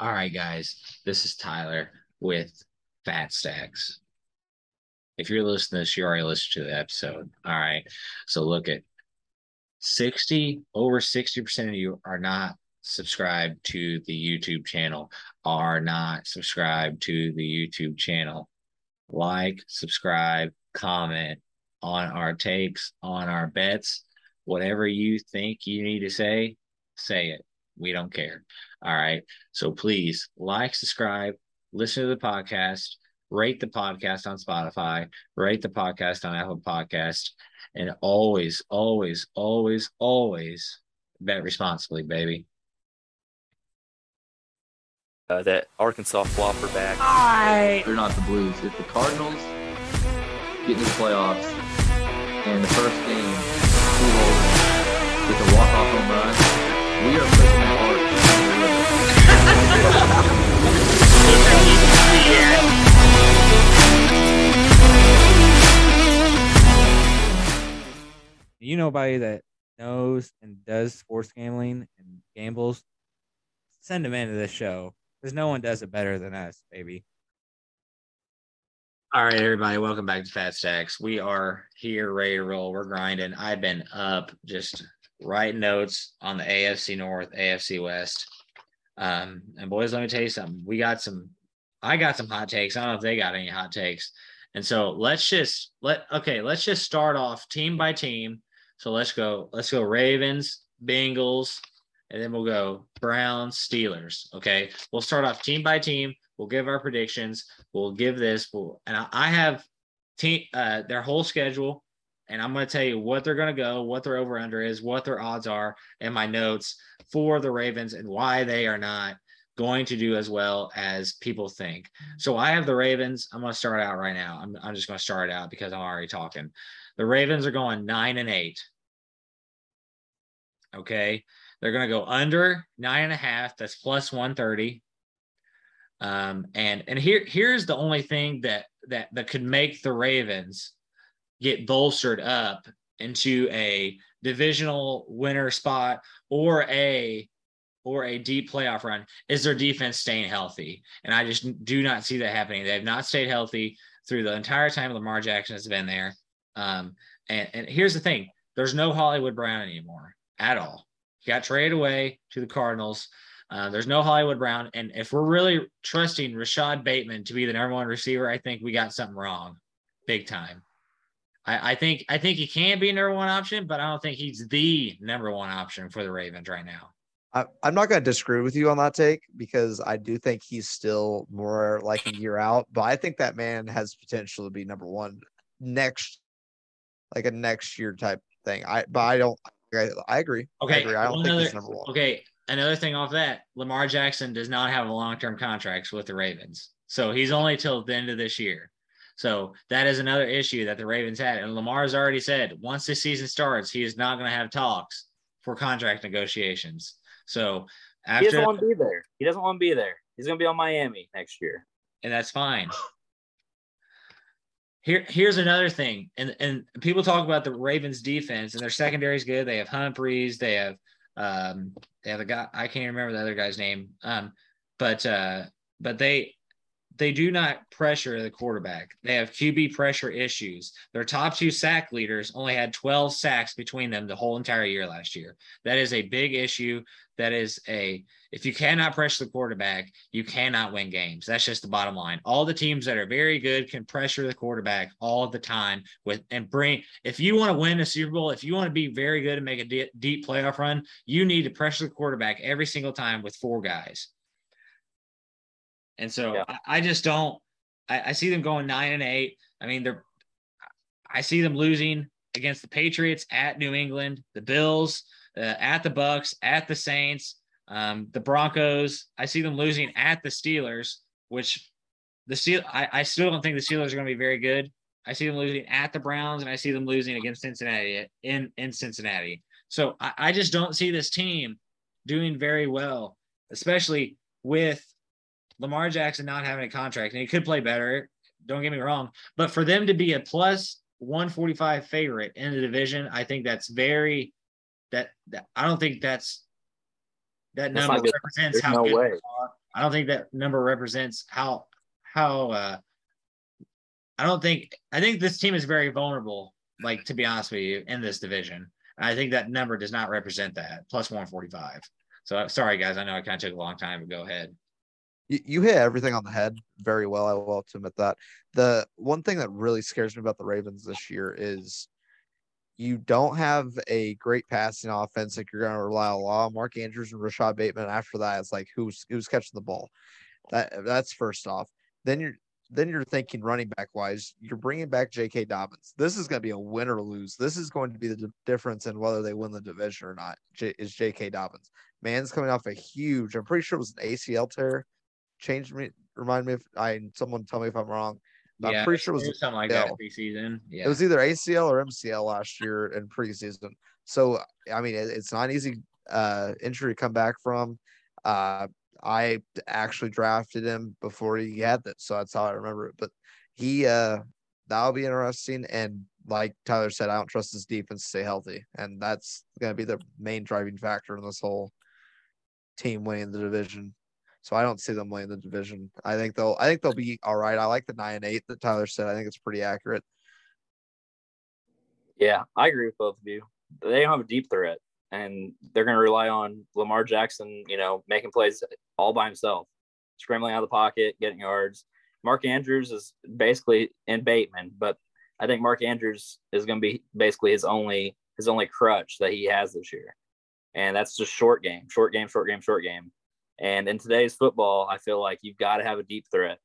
All right, guys, this is Tyler with Fat Stacks. If you're listening to this, you already listened to the episode. All right. So look at 60, over 60% of you are not subscribed to the YouTube channel, are not subscribed to the YouTube channel. Like, subscribe, comment on our takes, on our bets, whatever you think you need to say, say it. We don't care. All right. So please like, subscribe, listen to the podcast, rate the podcast on Spotify, rate the podcast on Apple Podcast, and always, always, always, always bet responsibly, baby. Uh, that Arkansas flopper back. They're not the Blues. If the Cardinals get into the playoffs and the first game, two holes with a walk-off home run, we are pushing that you know nobody that knows and does sports gambling and gambles, send them into this show because no one does it better than us, baby. All right, everybody, welcome back to Fat Stacks. We are here ready to roll. We're grinding. I've been up just writing notes on the AFC North, AFC West. Um, and boys, let me tell you something. We got some, I got some hot takes. I don't know if they got any hot takes. And so let's just let okay, let's just start off team by team. So let's go, let's go Ravens, Bengals, and then we'll go Browns, Steelers. Okay. We'll start off team by team. We'll give our predictions. We'll give this. We'll, and I have team uh, their whole schedule, and I'm going to tell you what they're going to go, what their over under is, what their odds are, and my notes for the Ravens and why they are not going to do as well as people think. So I have the Ravens. I'm going to start out right now. I'm, I'm just going to start out because I'm already talking. The Ravens are going nine and eight. Okay. They're going to go under nine and a half. That's plus 130. Um, and and here here's the only thing that that that could make the Ravens get bolstered up into a divisional winner spot or a or a deep playoff run is their defense staying healthy. And I just do not see that happening. They have not stayed healthy through the entire time Lamar Jackson has been there. Um, and, and here's the thing there's no Hollywood Brown anymore at all. He got traded away to the Cardinals. Uh, there's no Hollywood Brown. And if we're really trusting Rashod Bateman to be the number one receiver, I think we got something wrong big time. I, I think I think he can be number one option, but I don't think he's the number one option for the Ravens right now. I, I'm not going to disagree with you on that take because I do think he's still more like a year out, but I think that man has potential to be number one next, like a next year type thing. I, but I don't, I, I agree. Okay. I agree. I don't think he's number one. Okay, another thing off that, Lamar Jackson does not have a long-term contract with the Ravens. So he's only till the end of this year. So that is another issue that the Ravens had. And Lamar's already said once this season starts, he is not going to have talks for contract negotiations. So He doesn't want to be there. He doesn't want to be there. He's going to be on Miami next year. and that's fine. Here, here's another thing, and and people talk about the Ravens defense and their secondary is good. They have Humphreys, they have um, they have a guy I can't remember the other guy's name, um, but uh, but they they do not pressure the quarterback. They have QB pressure issues. Their top two sack leaders only had 12 sacks between them the whole entire year last year. That is a big issue. That is a if you cannot pressure the quarterback, you cannot win games. That's just the bottom line. All the teams that are very good can pressure the quarterback all the time with and bring. If you want to win a Super Bowl, if you want to be very good and make a de- deep playoff run, you need to pressure the quarterback every single time with four guys. And so Yeah. I, I just don't. I, I see them going nine and eight. I mean, they're. I see them losing against the Patriots at New England, the Bills, uh, at the Bucks, at the Saints, um, the Broncos. I see them losing at the Steelers, which the Steel. I, I still don't think the Steelers are going to be very good. I see them losing at the Browns, and I see them losing against Cincinnati in in Cincinnati. So I, I just don't see this team doing very well, especially with Lamar Jackson not having a contract, and he could play better. Don't get me wrong, but for them to be a plus 145 favorite in the division, I think that's very that, that I don't think that's that That's number represents how no good way. I don't think that number represents how how uh I don't think I think this team is very vulnerable, like to be honest with you, in this division. I think that number does not represent that plus 145. So sorry guys, I know I kind of took a long time, but go ahead. You, hit everything on the head very well. I will admit that. The one thing that really scares me about the Ravens this year is you don't have a great passing offense. Like you're going to rely on Mark Andrews and Rashod Bateman. After that, it's like who's who's catching the ball. That that's first off. Then you're then you're thinking running back wise, you're bringing back J.K. Dobbins. This is going to be a win or lose. This is going to be the difference in whether they win the division or not. J- is J.K. Dobbins? Man's coming off a huge. I'm pretty sure it was an ACL tear. Change me. Remind me if I someone tell me if I'm wrong. Yeah, I'm pretty sure it was something like ACL. that preseason. Yeah, It was either ACL or MCL last year in preseason. So I mean, it, it's not an easy uh, injury to come back from. Uh, I actually drafted him before he had that, so that's how I remember it. But he, uh, that'll be interesting. And like Tyler said, I don't trust his defense to stay healthy, and that's going to be the main driving factor in this whole team winning the division. So I don't see them winning the division. I think they'll. I think they'll be all right. I like the nine and eight that Tyler said. I think it's pretty accurate. Yeah, I agree with both of you. They don't have a deep threat, and they're going to rely on Lamar Jackson, you know, making plays all by himself, scrambling out of the pocket, getting yards. Mark Andrews is basically in Bateman, but I think Mark Andrews is going to be basically his only his only crutch that he has this year, and that's just short game, short game, short game, short game. And in today's football, I feel like you've got to have a deep threat,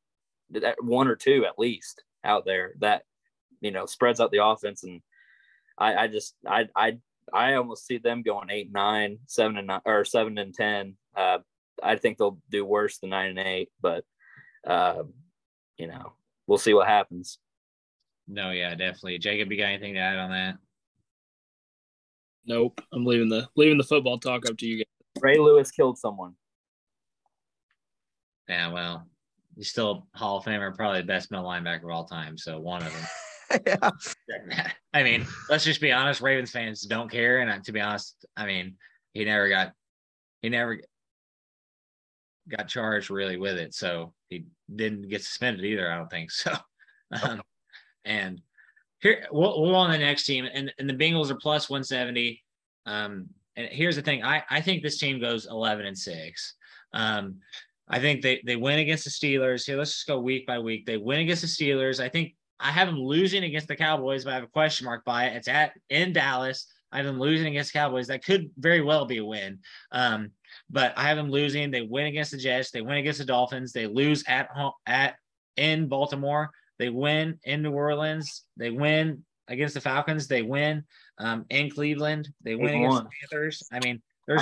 that one or two at least out there that you know spreads out the offense and I, I just I I I almost see them going eight, nine, seven and nine, or seven and ten. Uh, I think they'll do worse than nine and eight, but uh, you know we'll see what happens. no, yeah, definitely. Jacob, you got anything to add on that? Nope. I'm leaving the leaving the football talk up to you guys. Ray Lewis killed someone. Yeah, well, he's still Hall of Famer, probably the best middle linebacker of all time. So one of them. yeah. I mean, let's just be honest. Ravens fans don't care, and uh, to be honest, I mean, he never got, he never got charged really with it, so he didn't get suspended either. I don't think so. Um, and here we'll, we'll on the next team, and and the Bengals are plus one seventy. Um, and here's the thing: I I think this team goes eleven and six. Um, I think they they win against the Steelers. Here, let's just go week by week. They win against the Steelers. I think I have them losing against the Cowboys, but I have a question mark by it. It's at in Dallas. I have them losing against Cowboys. That could very well be a win. Um, but I have them losing. They win against the Jets. They win against the Dolphins. They lose at home at in Baltimore. They win in New Orleans. They win against the Falcons. They win um, in Cleveland. They win against the Panthers. I mean, there's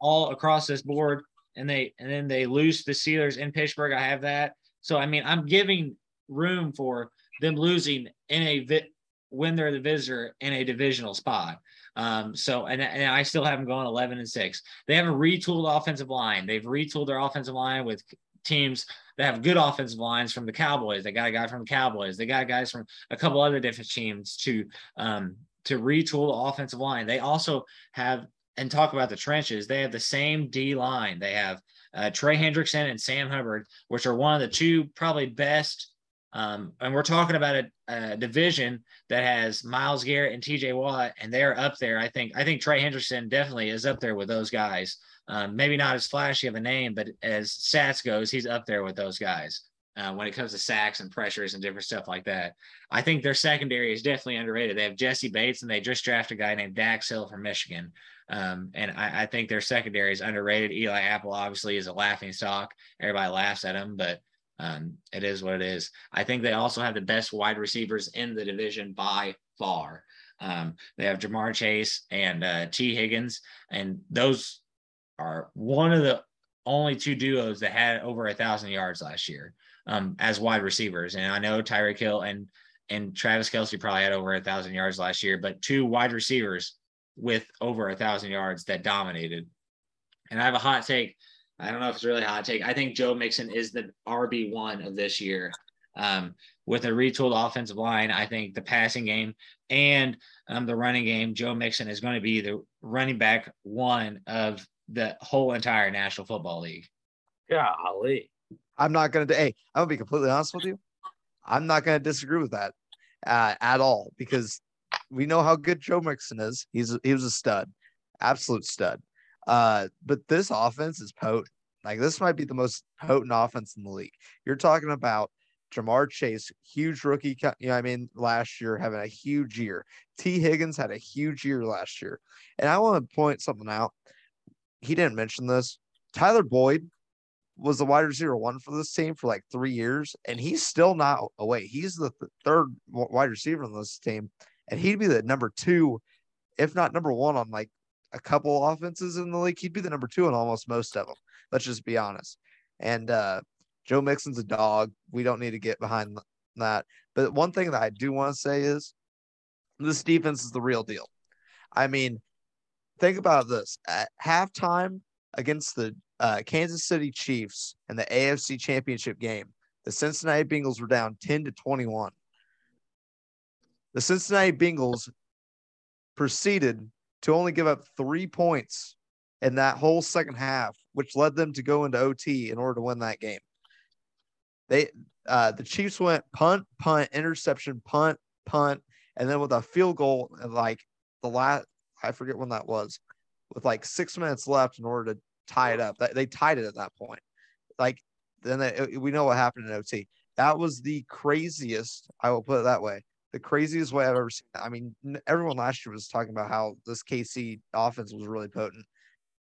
all across this board, and they and then they lose the Steelers in Pittsburgh. I have that. So I mean, I'm giving room for them losing in a vi- when they're the visitor in a divisional spot. Um, so and, and I still have them going 11 and six. They have a retooled offensive line. They've retooled their offensive line with teams that have good offensive lines from the Cowboys. They got a guy from the Cowboys. They got guys from a couple other different teams to um, to retool the offensive line. They also have and talk about the trenches. They have the same D line. They have uh, Trey Hendrickson and Sam Hubbard, which are one of the two probably best. Um, and we're talking about a, a division that has Myles Garrett and TJ Watt, and they're up there. I think I think Trey Hendrickson definitely is up there with those guys. Um, maybe not as flashy of a name, but as stats goes, he's up there with those guys uh, when it comes to sacks and pressures and different stuff like that. I think their secondary is definitely underrated. They have Jessie Bates, and they just drafted a guy named Dax Hill from Michigan. Um, and I, I think their secondary is underrated. Eli Apple obviously is a laughing stock. Everybody laughs at him, but um, it is what it is. I think they also have the best wide receivers in the division by far. Um, they have Ja'Marr Chase and uh, Tee Higgins, and those are one of the only two duos that had over a thousand yards last year um, as wide receivers. And I know Tyreek Hill and and Travis Kelce probably had over a thousand yards last year, but two wide receivers with over a thousand yards that dominated. And I have a hot take. I don't know if it's really a hot take. I think Joe Mixon is the RB one of this year. Um, with a retooled offensive line, I think the passing game and um, the running game, Joe Mixon is going to be the running back one of the whole entire National Football League. Golly. I'm not gonna. Hey, I'm gonna be completely honest with you. I'm not gonna disagree with that uh, at all because we know how good Joe Mixon is. He's he was a stud, absolute stud. Uh, but this offense is potent. Like this might be the most potent offense in the league. You're talking about Ja'Marr Chase, huge rookie. You know, I mean, last year having a huge year. Tee Higgins had a huge year last year, and I want to point something out. He didn't mention this. Tyler Boyd was the wide receiver one for this team for like three years, and he's still not away. He's the th- third wide receiver on this team, and he'd be the number two, if not number one, on like a couple offenses in the league. He'd be the number two on almost most of them. Let's just be honest. And uh, Joe Mixon's a dog. We don't need to get behind that. But one thing that I do want to say is this defense is the real deal. I mean, think about this at halftime against the uh, Kansas City Chiefs in the AFC Championship game, the Cincinnati Bengals were down 10 to 21. The Cincinnati Bengals proceeded to only give up three points in that whole second half, which led them to go into OT in order to win that game. They uh, the Chiefs went punt, punt, interception, punt, punt, and then with a field goal like the last I forget when that was, with like six minutes left in order to tie it up. They tied it at that point. Like then they, we know what happened in OT. That was the craziest. I will put it that way. The craziest way I've ever seen. I mean, everyone last year was talking about how this KC offense was really potent.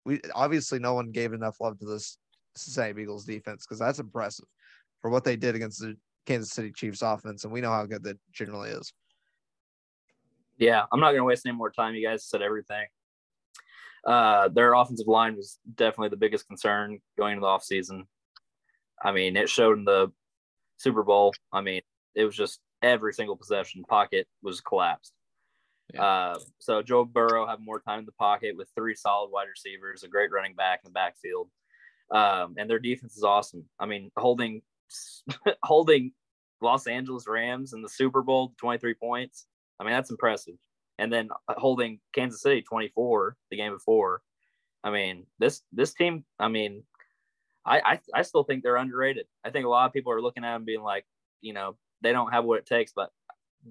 We obviously no one gave enough love to this Cincinnati Eagles defense because that's impressive for what they did against the Kansas City Chiefs offense, and we know how good that generally is. Yeah, I'm not going to waste any more time. You guys said everything. Uh, their offensive line was definitely the biggest concern going into the offseason. I mean, it showed in the Super Bowl. I mean, it was just every single possession pocket was collapsed. Yeah. Uh, so Joe Burrow had more time in the pocket with three solid wide receivers, a great running back in the backfield, um, and their defense is awesome. I mean, holding holding Los Angeles Rams in the Super Bowl 23 points. I mean, that's impressive and then holding Kansas City 24 the game before. I mean, this this team, I mean, I, I, I still think they're underrated. I think a lot of people are looking at them being like, you know, they don't have what it takes, but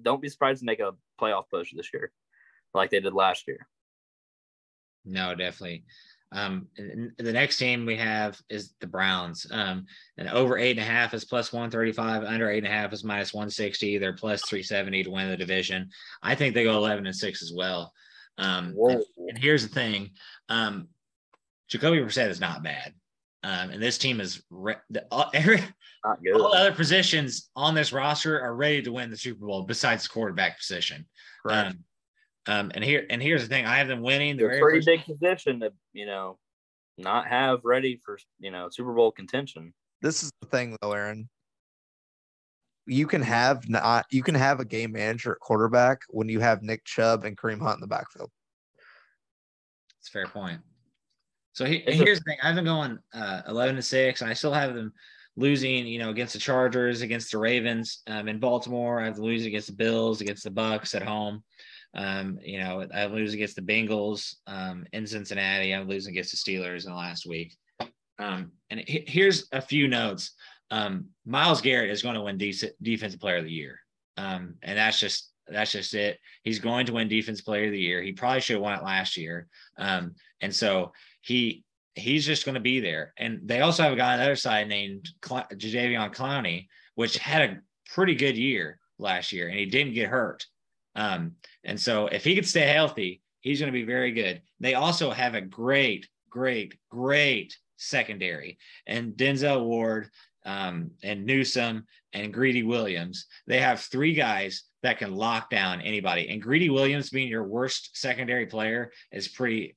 don't be surprised to make a playoff push this year like they did last year. No, definitely. Um, the next team we have is the Browns. Um, and over eight and a half is plus 135, under eight and a half is minus 160. They're plus 370 to win the division. I think they go 11 and six as well. Um, and, and, here's the thing um, Jacoby Brissett is not bad. Um, and this team is re- the, all, every, all other positions on this roster are ready to win the Super Bowl besides the quarterback position. Right. Um, um, and here and here's the thing: I have them winning. The They're a pretty first... big position to you know not have ready for you know Super Bowl contention. This is the thing, though, Aaron. You can have not you can have a game manager at quarterback when you have Nick Chubb and Kareem Hunt in the backfield. It's a fair point. So he, here's the thing: I've been going uh, eleven to six, and I still have them losing, you know, against the Chargers, against the Ravens um, in Baltimore. I have them losing against the Bills, against the Bucks at home. Um, you know, I lose against the Bengals um, in Cincinnati. I'm losing against the Steelers in the last week. Um, and here's a few notes. Um, Myles Garrett is going to win de- Defensive Player of the Year, um, and that's just that's just it. He's going to win Defensive Player of the Year. He probably should have won it last year, um, and so he he's just going to be there. And they also have a guy on the other side named Cl- Jadeveon Clowney, which had a pretty good year last year, and he didn't get hurt. Um, and so if he could stay healthy, he's going to be very good. They also have a great, great, great secondary and Denzel Ward um, and Newsome and Greedy Williams. They have three guys that can lock down anybody. And Greedy Williams being your worst secondary player is pretty,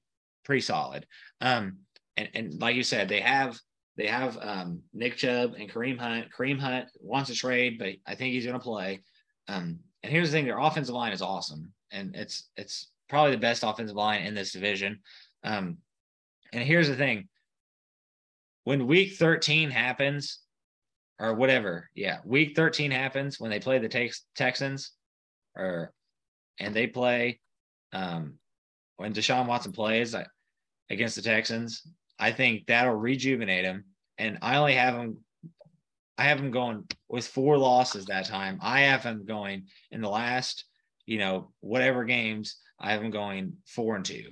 pretty solid. Um, and, and like you said, they have they have um, Nick Chubb and Kareem Hunt. Kareem Hunt wants to trade, but I think he's going to play. Um, and here's the thing: their offensive line is awesome, and it's it's probably the best offensive line in this division. Um, and here's the thing: when Week 13 happens, or whatever, yeah, Week 13 happens when they play the Tex- Texans, or and they play um, when Deshaun Watson plays against the Texans. I think that'll rejuvenate him, and I only have him. I have him going with four losses that time. I have him going in the last, you know, whatever games. I have him going four and two.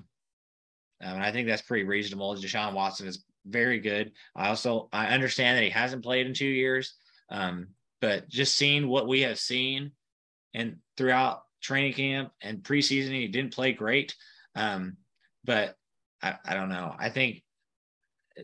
Um, and I think that's pretty reasonable. Deshaun Watson is very good. I also I understand that he hasn't played in two years, um, but just seeing what we have seen and throughout training camp and preseason, he didn't play great. Um, but I, I don't know. I think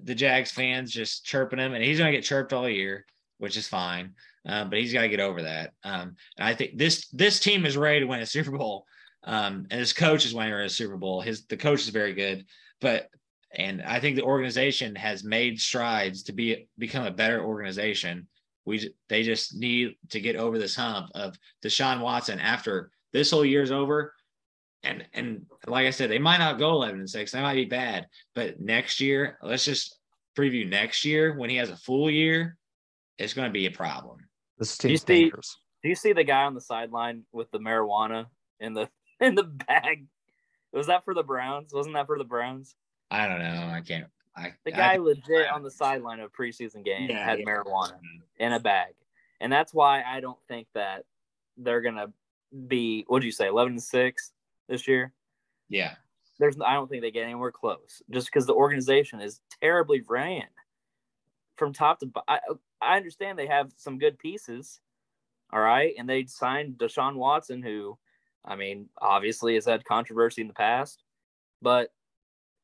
the Jags fans just chirping him, and he's going to get chirped all year, which is fine. Um, but he's got to get over that. Um, and I think this this team is ready to win a Super Bowl. Um, and his coach is winning a Super Bowl. His the coach is very good, but and I think the organization has made strides to be become a better organization. We they just need to get over this hump of Deshaun Watson after this whole year's over. And and like I said, they might not go 11 and 6. They might be bad, but next year, let's just preview next year when he has a full year, it's going to be a problem. This Do you see- dangerous. Do you see the guy on the sideline with the marijuana in the in the bag? Was that for the Browns? Wasn't that for the Browns? I don't know. I can't. I The I guy think- legit on the sideline of a preseason game Yeah, had yeah. marijuana mm-hmm. in a bag, and that's why I don't think that they're gonna be. What do you say, eleven and six this year? Yeah. There's, I don't think they get anywhere close, just because the organization is terribly ran from top to. I, I understand they have some good pieces, all right, and they signed Deshaun Watson, who, I mean, obviously has had controversy in the past, but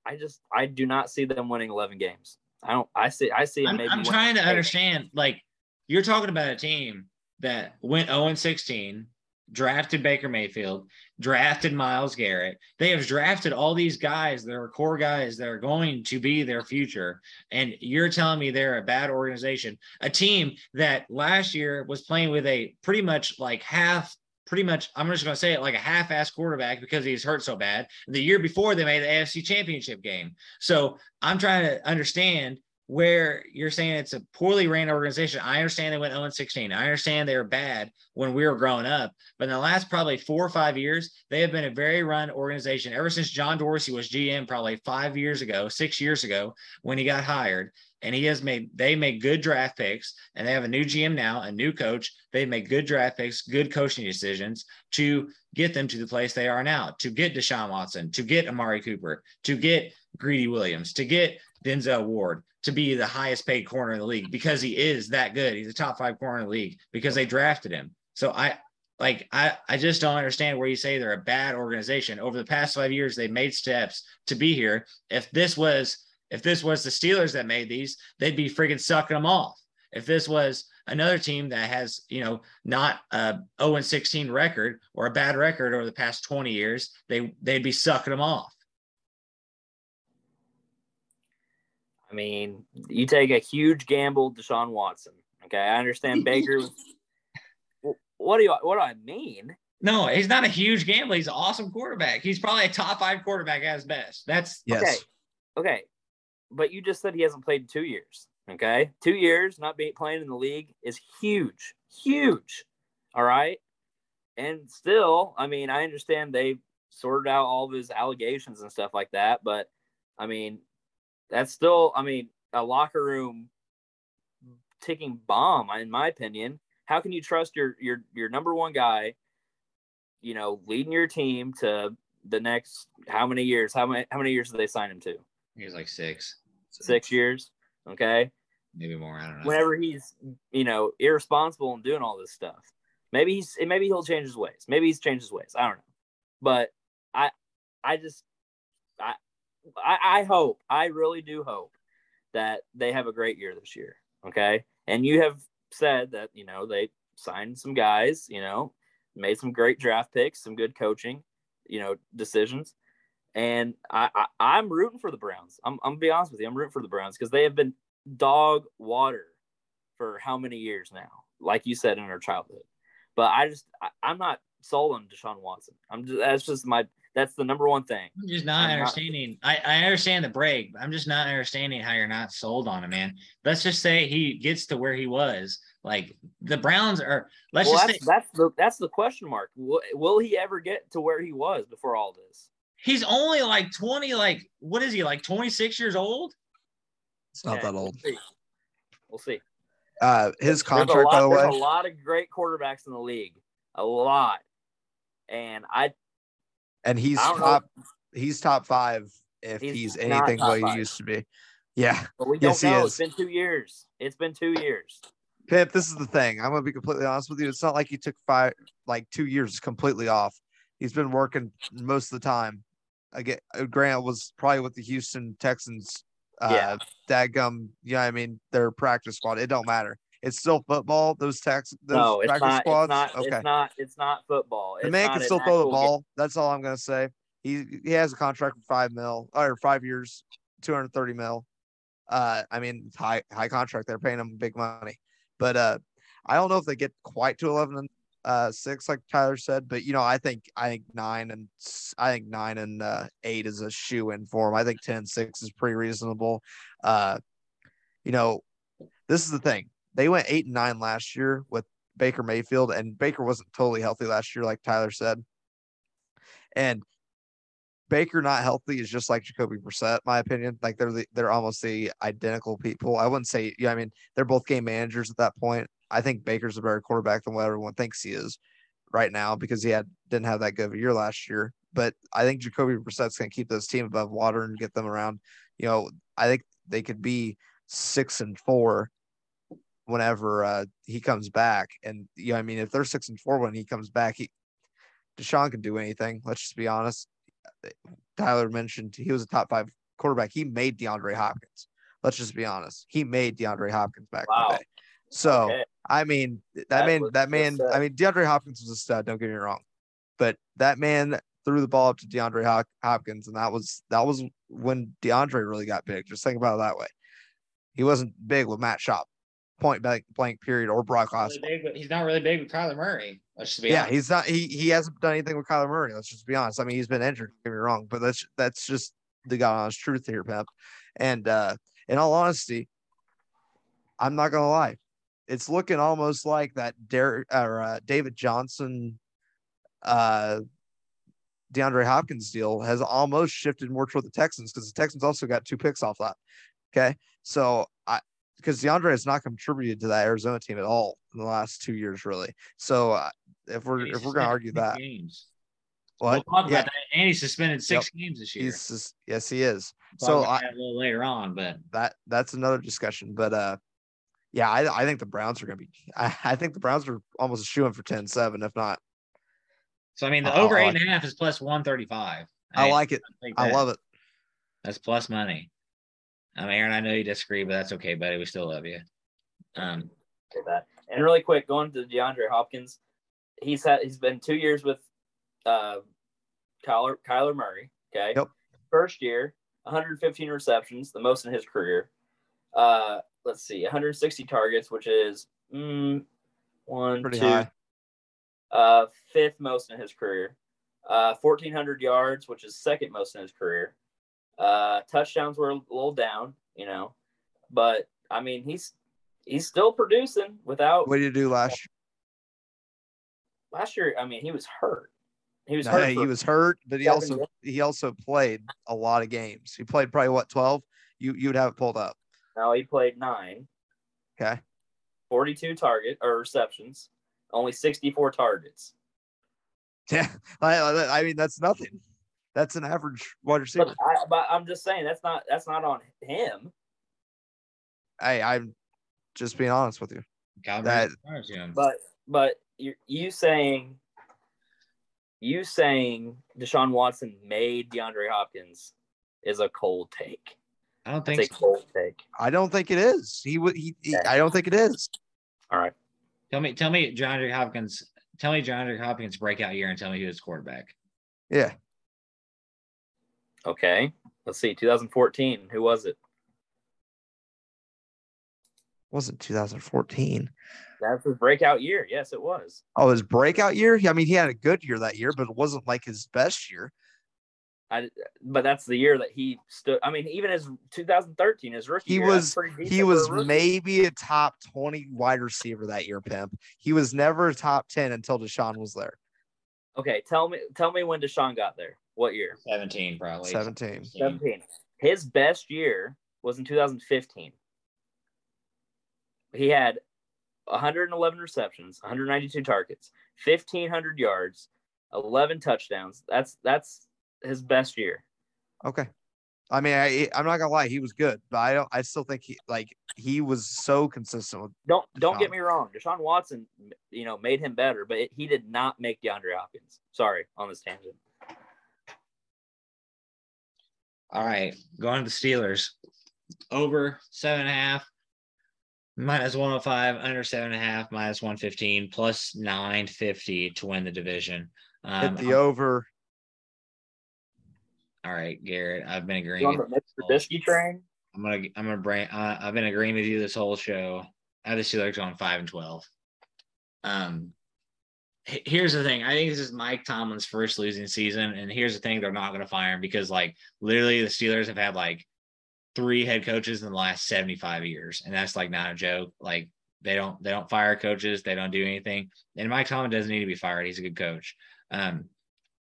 I just I do not see them winning 11 games. I don't. I see. I see. I'm, maybe I'm trying to understand. Like, you're talking about a team that went 0 and 16, drafted Baker Mayfield, drafted Myles Garrett. They have drafted all these guys that are core guys that are going to be their future. And you're telling me they're a bad organization, a team that last year was playing with a pretty much like half. Pretty much, I'm just going to say it like a half-ass quarterback because he's hurt so bad. The year before, they made the AFC Championship game. So I'm trying to understand where you're saying it's a poorly ran organization. I understand they went 0 16. I understand they were bad when we were growing up, but in the last probably four or five years, they have been a very run organization ever since John Dorsey was GM, probably five years ago, six years ago when he got hired. And he has made they make good draft picks, and they have a new GM now, a new coach. They make good draft picks, good coaching decisions to get them to the place they are now, to get Deshaun Watson, to get Amari Cooper, to get Greedy Williams, to get Denzel Ward to be the highest paid corner in the league because he is that good. He's a top five corner in the league because they drafted him. So I like I I just don't understand where you say they're a bad organization. Over the past five years, they've made steps to be here. If this was if this was the Steelers that made these, they'd be freaking sucking them off. If this was another team that has, you know, not a 0 and 16 record or a bad record over the past 20 years, they they'd be sucking them off. I mean, you take a huge gamble, Deshaun Watson. Okay, I understand Baker. what do you? What do I mean? No, he's not a huge gambler. He's an awesome quarterback. He's probably a top five quarterback at his best. That's Yes. Okay, okay, but you just said he hasn't played in two years. Okay, two years not being playing in the league is huge, huge. All right, and still, I mean, I understand they sorted out all of his allegations and stuff like that, but I mean, that's still, I mean, a locker room ticking bomb, in my opinion. How can you trust your your your number one guy? You know, leading your team to the next how many years? How many how many years did they sign him to? he's like six, Six years. Okay. maybe more. I don't know. Whenever he's you know irresponsible and doing all this stuff, maybe he's maybe he'll change his ways. Maybe he's changed his ways. I don't know, but I I just I I, hope I really do hope that they have a great year this year. Okay, and you have said that you know they signed some guys. You know, made some great draft picks, some good coaching. You know, decisions. And I, I I'm rooting for the Browns. I'm I'm be honest with you. I'm rooting for the Browns because they have been dog water for how many years now? Like you said in our childhood. But I just I, I'm not sold on Deshaun Watson. I'm just that's just my that's the number one thing. I'm just not I'm not- understanding. I, I understand the break. but I'm just not understanding how you're not sold on him, man. Let's just say he gets to where he was. Like the Browns are. Let's well, just that's say that's the that's the question mark. Will, will he ever get to where he was before all this? he's only like 20. Like what is he like? 26 years old. It's not Okay, that old. we'll see. We'll see. Uh, his There's a contract, lot, by the there's a lot of great quarterbacks in the league. A lot. And I and he's I don't know. top. He's top five if He's he's, anything top what he five. used to be. Yeah, but we don't Yes, know. It's been two years. It's been two years. Pip. This is the thing. I'm gonna be completely honest with you. It's not like he took five, like two years completely off. He's been working most of the time. Again, uh, Grant was probably with the Houston Texans. Uh, Yeah. Dadgum. Yeah, I mean their practice squad. It don't matter. It's still football. Those Tex. Those no, it's not, squads. it's not. okay. It's not. It's not football. The It's man can still throw the actual game. ball. That's all I'm gonna say. He he has a contract for five mil or five years, two hundred thirty mil. Uh, I mean high high contract. They're paying him big money, but uh, I don't know if they get quite to eleven and uh six like Tyler said. But you know, I think I think nine and I think nine and uh, eight is a shoe in for him. I think 10 6 is pretty reasonable. Uh, you know, this is the thing. They went eight and nine last year with Baker Mayfield, and Baker wasn't totally healthy last year, like Tyler said. And Baker not healthy is just like Jacoby Brissett, my opinion. Like they're the, they're almost the identical people. I wouldn't say, yeah, I mean they're both game managers at that point. I think Baker's a better quarterback than what everyone thinks he is right now because he had didn't have that good of a year last year. But I think Jacoby Brissett's going to keep this team above water and get them around. You know, I think they could be six and four whenever uh, he comes back. And you know, I mean, if they're six and four when he comes back, he Deshaun can do anything. Let's just be honest. Tyler mentioned he was a top five quarterback. He made DeAndre Hopkins. Let's just be honest. He made DeAndre Hopkins back in the day. So Okay. I mean, that, That man, that man, uh, I mean, DeAndre Hopkins was a stud. Don't get me wrong, but that man threw the ball up to DeAndre Hopkins, and that was that was when DeAndre really got big. Just think about it that way. He wasn't big with Matt Schaub, point blank, blank period, or Brock Really Osweiler. but he's not really big with Kyler Murray. Let's just be Yeah, honest. he's not. He he hasn't done anything with Kyler Murray. Let's just be honest. I mean, he's been injured. Don't get me wrong, but that's that's just the God honest truth here, Pep. And uh in all honesty, I'm not gonna lie. It's looking almost like that Derek or uh, David Johnson, uh, DeAndre Hopkins deal has almost shifted more toward the Texans because the Texans also got two picks off that. Okay, so I because DeAndre has not contributed to that Arizona team at all in the last two years, really. So uh, if we're if we're gonna argue that, games. what? We'll talk Yeah, about that. And he's suspended six games this year. he's yes, he is. Talk So I, a little later on, but that that's another discussion. But uh, yeah, I I think the Browns are gonna be. I, I think the Browns are almost shooing for 10-7, if not. so I mean the I- I over eight like and a half is plus one thirty five. I like it. I love it. That's plus money. Um, Aaron, I know you disagree, but that's okay, buddy. We still love you. Um, that. And really quick, going to DeAndre Hopkins, he's had he's been two years with uh Kyler Kyler Murray. Okay. Yep. First year, 115 receptions, the most in his career. Uh, let's see, 160 targets, which is mm, one, Pretty two, high. uh, fifth most in his career. Uh, 1,400 yards, which is second most in his career. Uh, touchdowns were a little down, you know, but I mean he's he's still producing without What did you do last year? last year. I mean he was hurt. He was year? hurt. he was hurt, but he also he also played a lot of games. He played probably what twelve. You you would have it pulled up. no, he played nine, Okay. 42 target or receptions, only 64 targets. Yeah, I I mean that's nothing. That's an average wide receiver. But, I, but I'm just saying that's not that's not on him. Hey, I'm just being honest with you. Kyler That- Murray surprised. But but you you saying you saying Deshaun Watson made DeAndre Hopkins is a cold take. I don't It's think a so. cold take. I don't think it is. He would. He, he. Yeah. I don't think it is. All right. Tell me, tell me, DeAndre Hopkins. Tell me, DeAndre Hopkins breakout year, and tell me who his quarterback. Yeah. Okay. Let's see. 2014. Who was it? Wasn't 2014. That's his breakout year. Yes, it was. Oh, his breakout year. I mean, he had a good year that year, but it wasn't like his best year. I, but that's the year that he stood. I mean, even his 2013, his rookie He year, was- He for a was maybe a top 20 wide receiver that year, pimp. He was never a top 10 until Deshaun was there. Okay, tell me, tell me when Deshaun got there. What year? Seventeen, probably. 17. 17. His best year was in 2015. he had 111 receptions, 192 targets, 1500 yards, 11 touchdowns. That's that's his best year. Okay. I mean, I, I'm not gonna lie, he was good, but I don't. I still think he like he was so consistent with. Don't don't get me wrong. Deshaun Watson, you know, made him better, but it, he did not make DeAndre Hopkins. Sorry on this tangent. All right, going to the Steelers. Over seven and a half, minus 105, under seven and a half, minus 115, plus 950 to win the division. Um, Hit the over. all right, Garrett, I've been agreeing. You on the Mitch Trubisky train? I'm gonna I'm gonna bring. Uh, I've been agreeing with you this whole show. I have the Steelers going five and twelve. Um, h- here's the thing. I think this is Mike Tomlin's first losing season, and here's the thing: they're not gonna fire him because like literally the Steelers have had like three head coaches in the last 75 years, and that's like not a joke. Like they don't they don't fire coaches, they don't do anything, and Mike Tomlin doesn't need to be fired. He's a good coach. Um,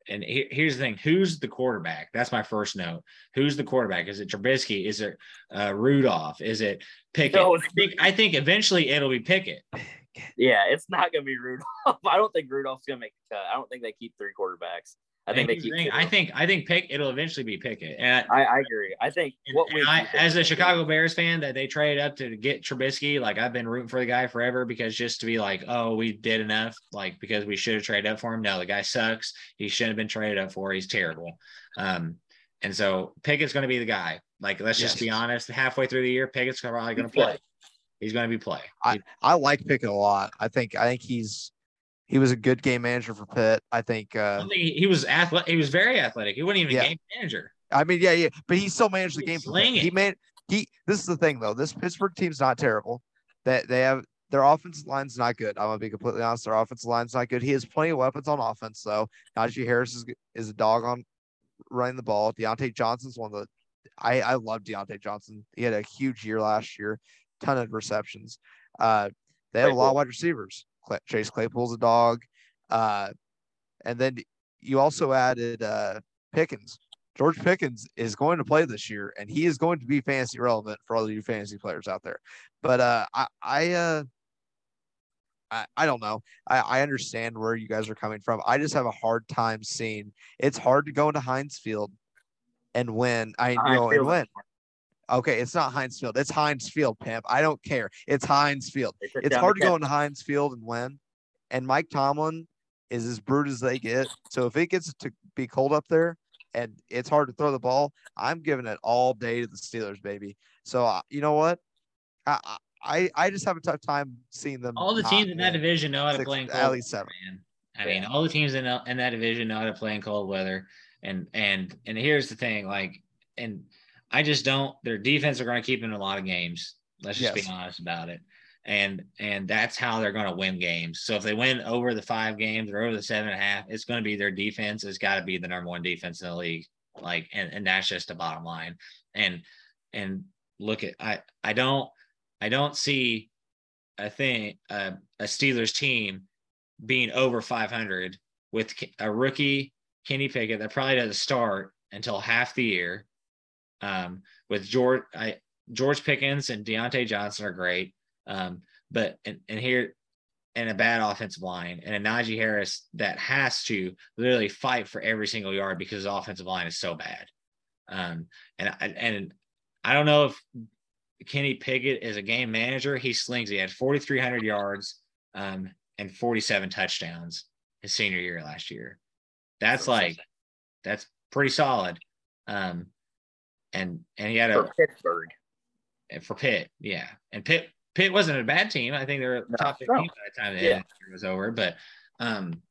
and he- here's the thing: who's the quarterback? That's my first note. Who's the quarterback? Is it Trubisky? Is it uh, Rudolph? Is it Pickett? No, I think I think eventually it'll be Pickett. Yeah, it's not gonna be Rudolph. I don't think Rudolph's gonna make the cut. I don't think they keep three quarterbacks. I think they keep. I think I think Pick it'll eventually be Pickett. And, I, I agree. I think and- what and I, as a Chicago Bears fan, that they traded up to get Trubisky, like I've been rooting for the guy forever because just to be like, oh, we did enough, like because we should have traded up for him. No, the guy sucks. He shouldn't have been traded up for. He's terrible. Um, and so Pickett's going to be the guy. Like, let's just be honest. Halfway through the year, Pickett's probably going to play. He's going to be play. I, I like Pickett a lot. I think I think he's he was a good game manager for Pitt. I think. Uh, don't think he, he was athletic. He was very athletic. He wasn't even Yeah. a game manager. I mean, yeah, yeah, but he still managed the game. For Pitt. He made he. This is the thing though. This Pittsburgh team's not terrible. That they have their offensive line's not good. I'm gonna be completely honest. Their offensive line's not good. He has plenty of weapons on offense though. Najee Harris is is a dog on running the ball. Diontae Johnson's one of the. I I love Diontae Johnson. He had a huge year last year, ton of receptions. Uh, they have a lot of wide receivers. Chase Claypool's a dog. Uh, and then you also added uh Pickens. George Pickens is going to play this year, and he is going to be fantasy relevant for all of you fantasy players out there. But uh, I, I, uh, I, I don't know. I, I understand where you guys are coming from. I just have a hard time seeing. It's hard to go into Heinz Field and win. I know and win. Okay, it's not Heinz Field. It's Heinz Field, pimp. I don't care. It's Heinz Field it's hard to go Cavs. into Heinz Field and win. And Mike Tomlin is as brute as they get. So if it gets to be cold up there and it's hard to throw the ball, I'm giving it all day to the Steelers, baby. So uh, you know what? I I I just have a tough time seeing them. All the teams in that division know how to six- play in at least seven. man. I mean, all the teams in, in that division know how to play in cold weather. And and and here's the thing, like, and I just don't. Their defense are going to keep them in a lot of games. Let's just Yes. be honest about it. And and that's how they're going to win games. So if they win over the five games or over the seven and a half, it's going to be their defense. It's got to be the number one defense in the league. Like, and and that's just the bottom line. And and look at I I don't I don't see a thing uh, a Steelers team being over 500 with a rookie Kenny Pickett that probably doesn't start until half the year. Um, with George I, George Pickens and Diontae Johnson are great, um, but and, and here and a bad offensive line and a Najee Harris that has to literally fight for every single yard because his offensive line is so bad. Um, and I- and I don't know if Kenny Pickett is a game manager. He slings. He had 4,300 yards um, and 47 touchdowns his senior year last year. That's like that's pretty solid. Um, and and he had a for Pittsburgh. for Pitt, yeah. And Pitt Pitt wasn't a bad team. I think they were No, top no. 15 by the time the Yeah. was over. But um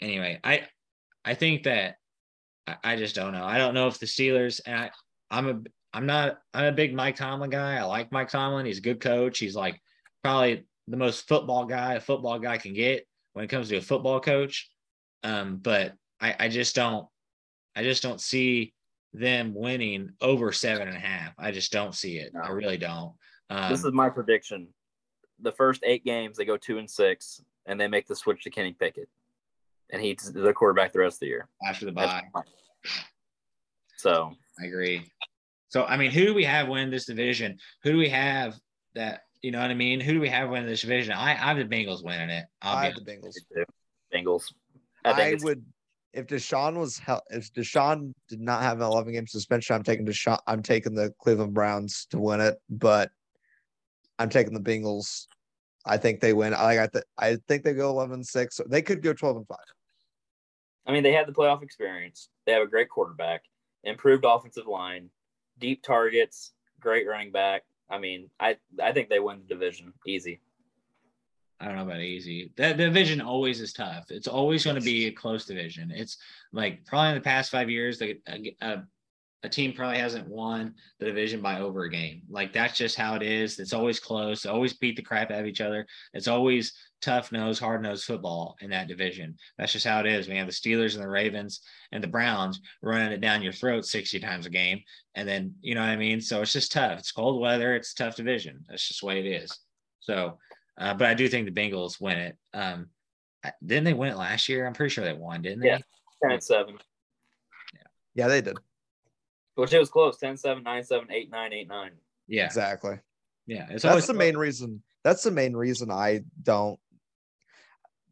anyway, I I think that I, I just don't know. I don't know if the Steelers and I I'm a I'm not I'm a big Mike Tomlin guy. I like Mike Tomlin. He's a good coach. He's like probably the most football guy a football guy can get when it comes to a football coach. Um, but I, I just don't I just don't see them winning over seven and a half. I just don't see it. I really don't. Um, this is my prediction. The first eight games, they go two and six, and they make the switch to Kenny Pickett, and he's the quarterback the rest of the year. after the That's bye. So I agree. So I mean, who do we have win this division? Who do we have that You know what I mean? Who do we have win this division? I I have the Bengals winning it. I'll I be have the Bengals. Bengals. I, I think it's- would if Deshaun was hel- if Deshaun did not have an 11 game suspension, I'm taking Deshaun. I'm taking the Cleveland Browns to win it, but I'm taking the Bengals. I think they win. I got the. I think they go 11 6. They could go 12 and 5. I mean, they had the playoff experience. They have a great quarterback, improved offensive line, deep targets, great running back. I mean, I I think they win the division easy. I don't know about easy. That division always is tough. It's always going to be a close division. It's like probably in the past five years, like a, a, team probably hasn't won the division by over a game. Like that's just how it is. It's always close. They always beat the crap out of each other. It's always tough nose, hard nosed football in that division. That's just how it is. We have the Steelers and the Ravens and the Browns running it down your throat 60 times a game. And then, you know what I mean? So it's just tough. It's cold weather. It's tough division. That's just the way it is. So, uh, but I do think the Bengals win it. Um, didn't they win it last year? I'm pretty sure they won, didn't they? Yeah. 10 and 7, Yeah, they did. which it was close 10 7, 9 7, 8 9, 8 9. Yeah. Exactly. Yeah. It's That's always the main reason. That's the main reason I don't.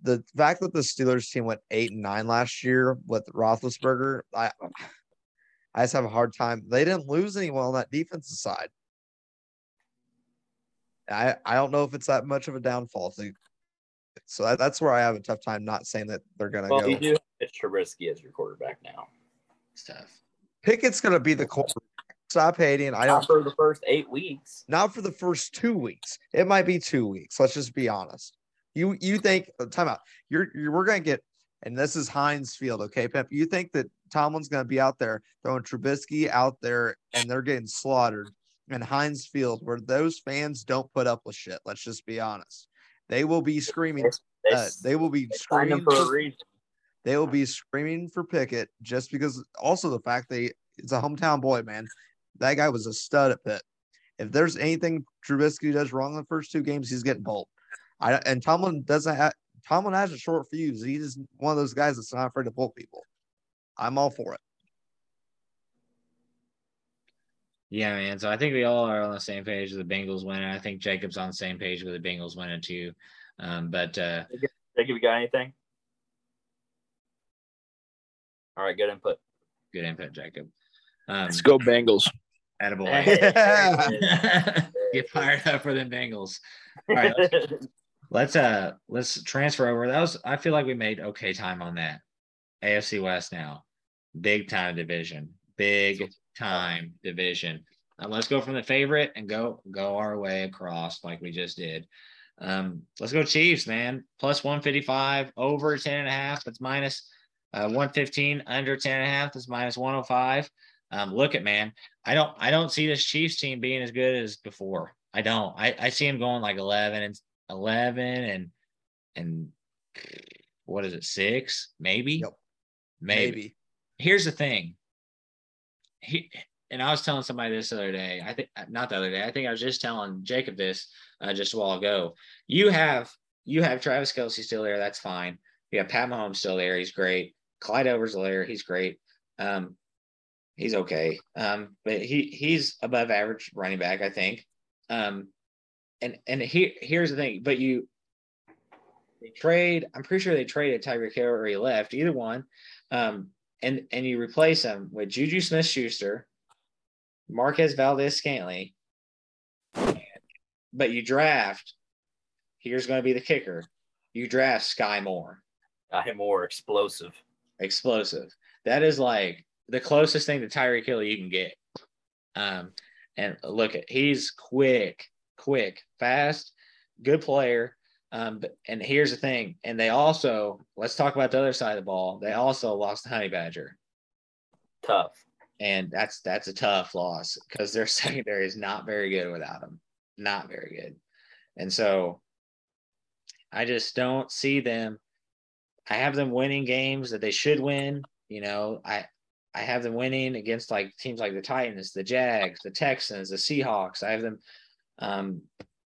The fact that the Steelers team went eight and nine last year with Roethlisberger, I, I just have a hard time. They didn't lose anyone on that defensive side. I I don't know if it's that much of a downfall. To, so that, that's where I have a tough time not saying that they're gonna Well, go. you do have Mitch Trubisky as your quarterback now. stuff. Pickett's gonna be the quarterback. Stop hating. I Not don't. for the first eight weeks. Not for the first two weeks. It might be two weeks. Let's just be honest. You you think uh, time out. You're, you're we're gonna get and this is Heinz Field, okay, Pep. You think that Tomlin's gonna be out there throwing Trubisky out there and they're getting slaughtered in Heinz Field where those fans don't put up with shit. Let's just be honest. They will be screaming. They, Uh, they will be screaming. for a reason. they will be screaming for Pickett just because. Also, the fact they it's a hometown boy, man. That guy was a stud at Pitt. If there's anything Trubisky does wrong in the first two games, he's getting pulled. I and Tomlin doesn't have Tomlin has a short fuse. He's one of those guys that's not afraid to pull people. I'm all for it. Yeah, man. So I think we all are on the same page with the Bengals winning. I think Jacob's on the same page with the Bengals winning too. Um, but uh, Jacob, you got anything? All right, good input. good input, Jacob. Um, Let's go Bengals. attaboy. Yeah. Get fired up for the Bengals. All right, let's, let's uh let's transfer over. That was I feel like we made okay time on that. AFC West now, big time division, big time division. Uh, let's go from the favorite and go go our way across like we just did. Um, let's go Chiefs, man. Plus 155, over 10 and a half. That's minus uh, 115, under 10 and a half. That's minus 105. Um, look at man, I don't I don't see this Chiefs team being as good as before. I don't. I, I see him going like 11 and 11 and and what is it? Six, maybe. Yep. Maybe. Maybe. Here's the thing. He and I was telling somebody this the other day. I think not the other day. I think I was just telling Jacob this uh, just a while ago. You have you have Travis Kelce still there. That's fine. You have Pat Mahomes still there. He's great. Clyde Overs there. He's great. Um, he's okay. Um, but he he's above average running back, I think. Um, and and he here's the thing. But you they trade. I'm pretty sure they traded Tyreek Hill or he left. Either one. Um, and and you replace him with Juju Smith Schuster, Marquez Valdes-Scantling, but you draft. Here's going to be the kicker. You draft Skyy Moore, him more explosive. explosive. That is like the closest thing to Tyreek Hill you can get. Um, and look at he's quick, quick, fast, good player. Um, but, and here's the thing, and they also let's talk about the other side of the ball. They also lost the Honey Badger. Tough. and that's that's a tough loss because their secondary is not very good without them. not very good, and so I just don't see them. I have them winning games that they should win. You know, I I have them winning against like teams like the Titans, the Jags, the Texans, the Seahawks. I have them um,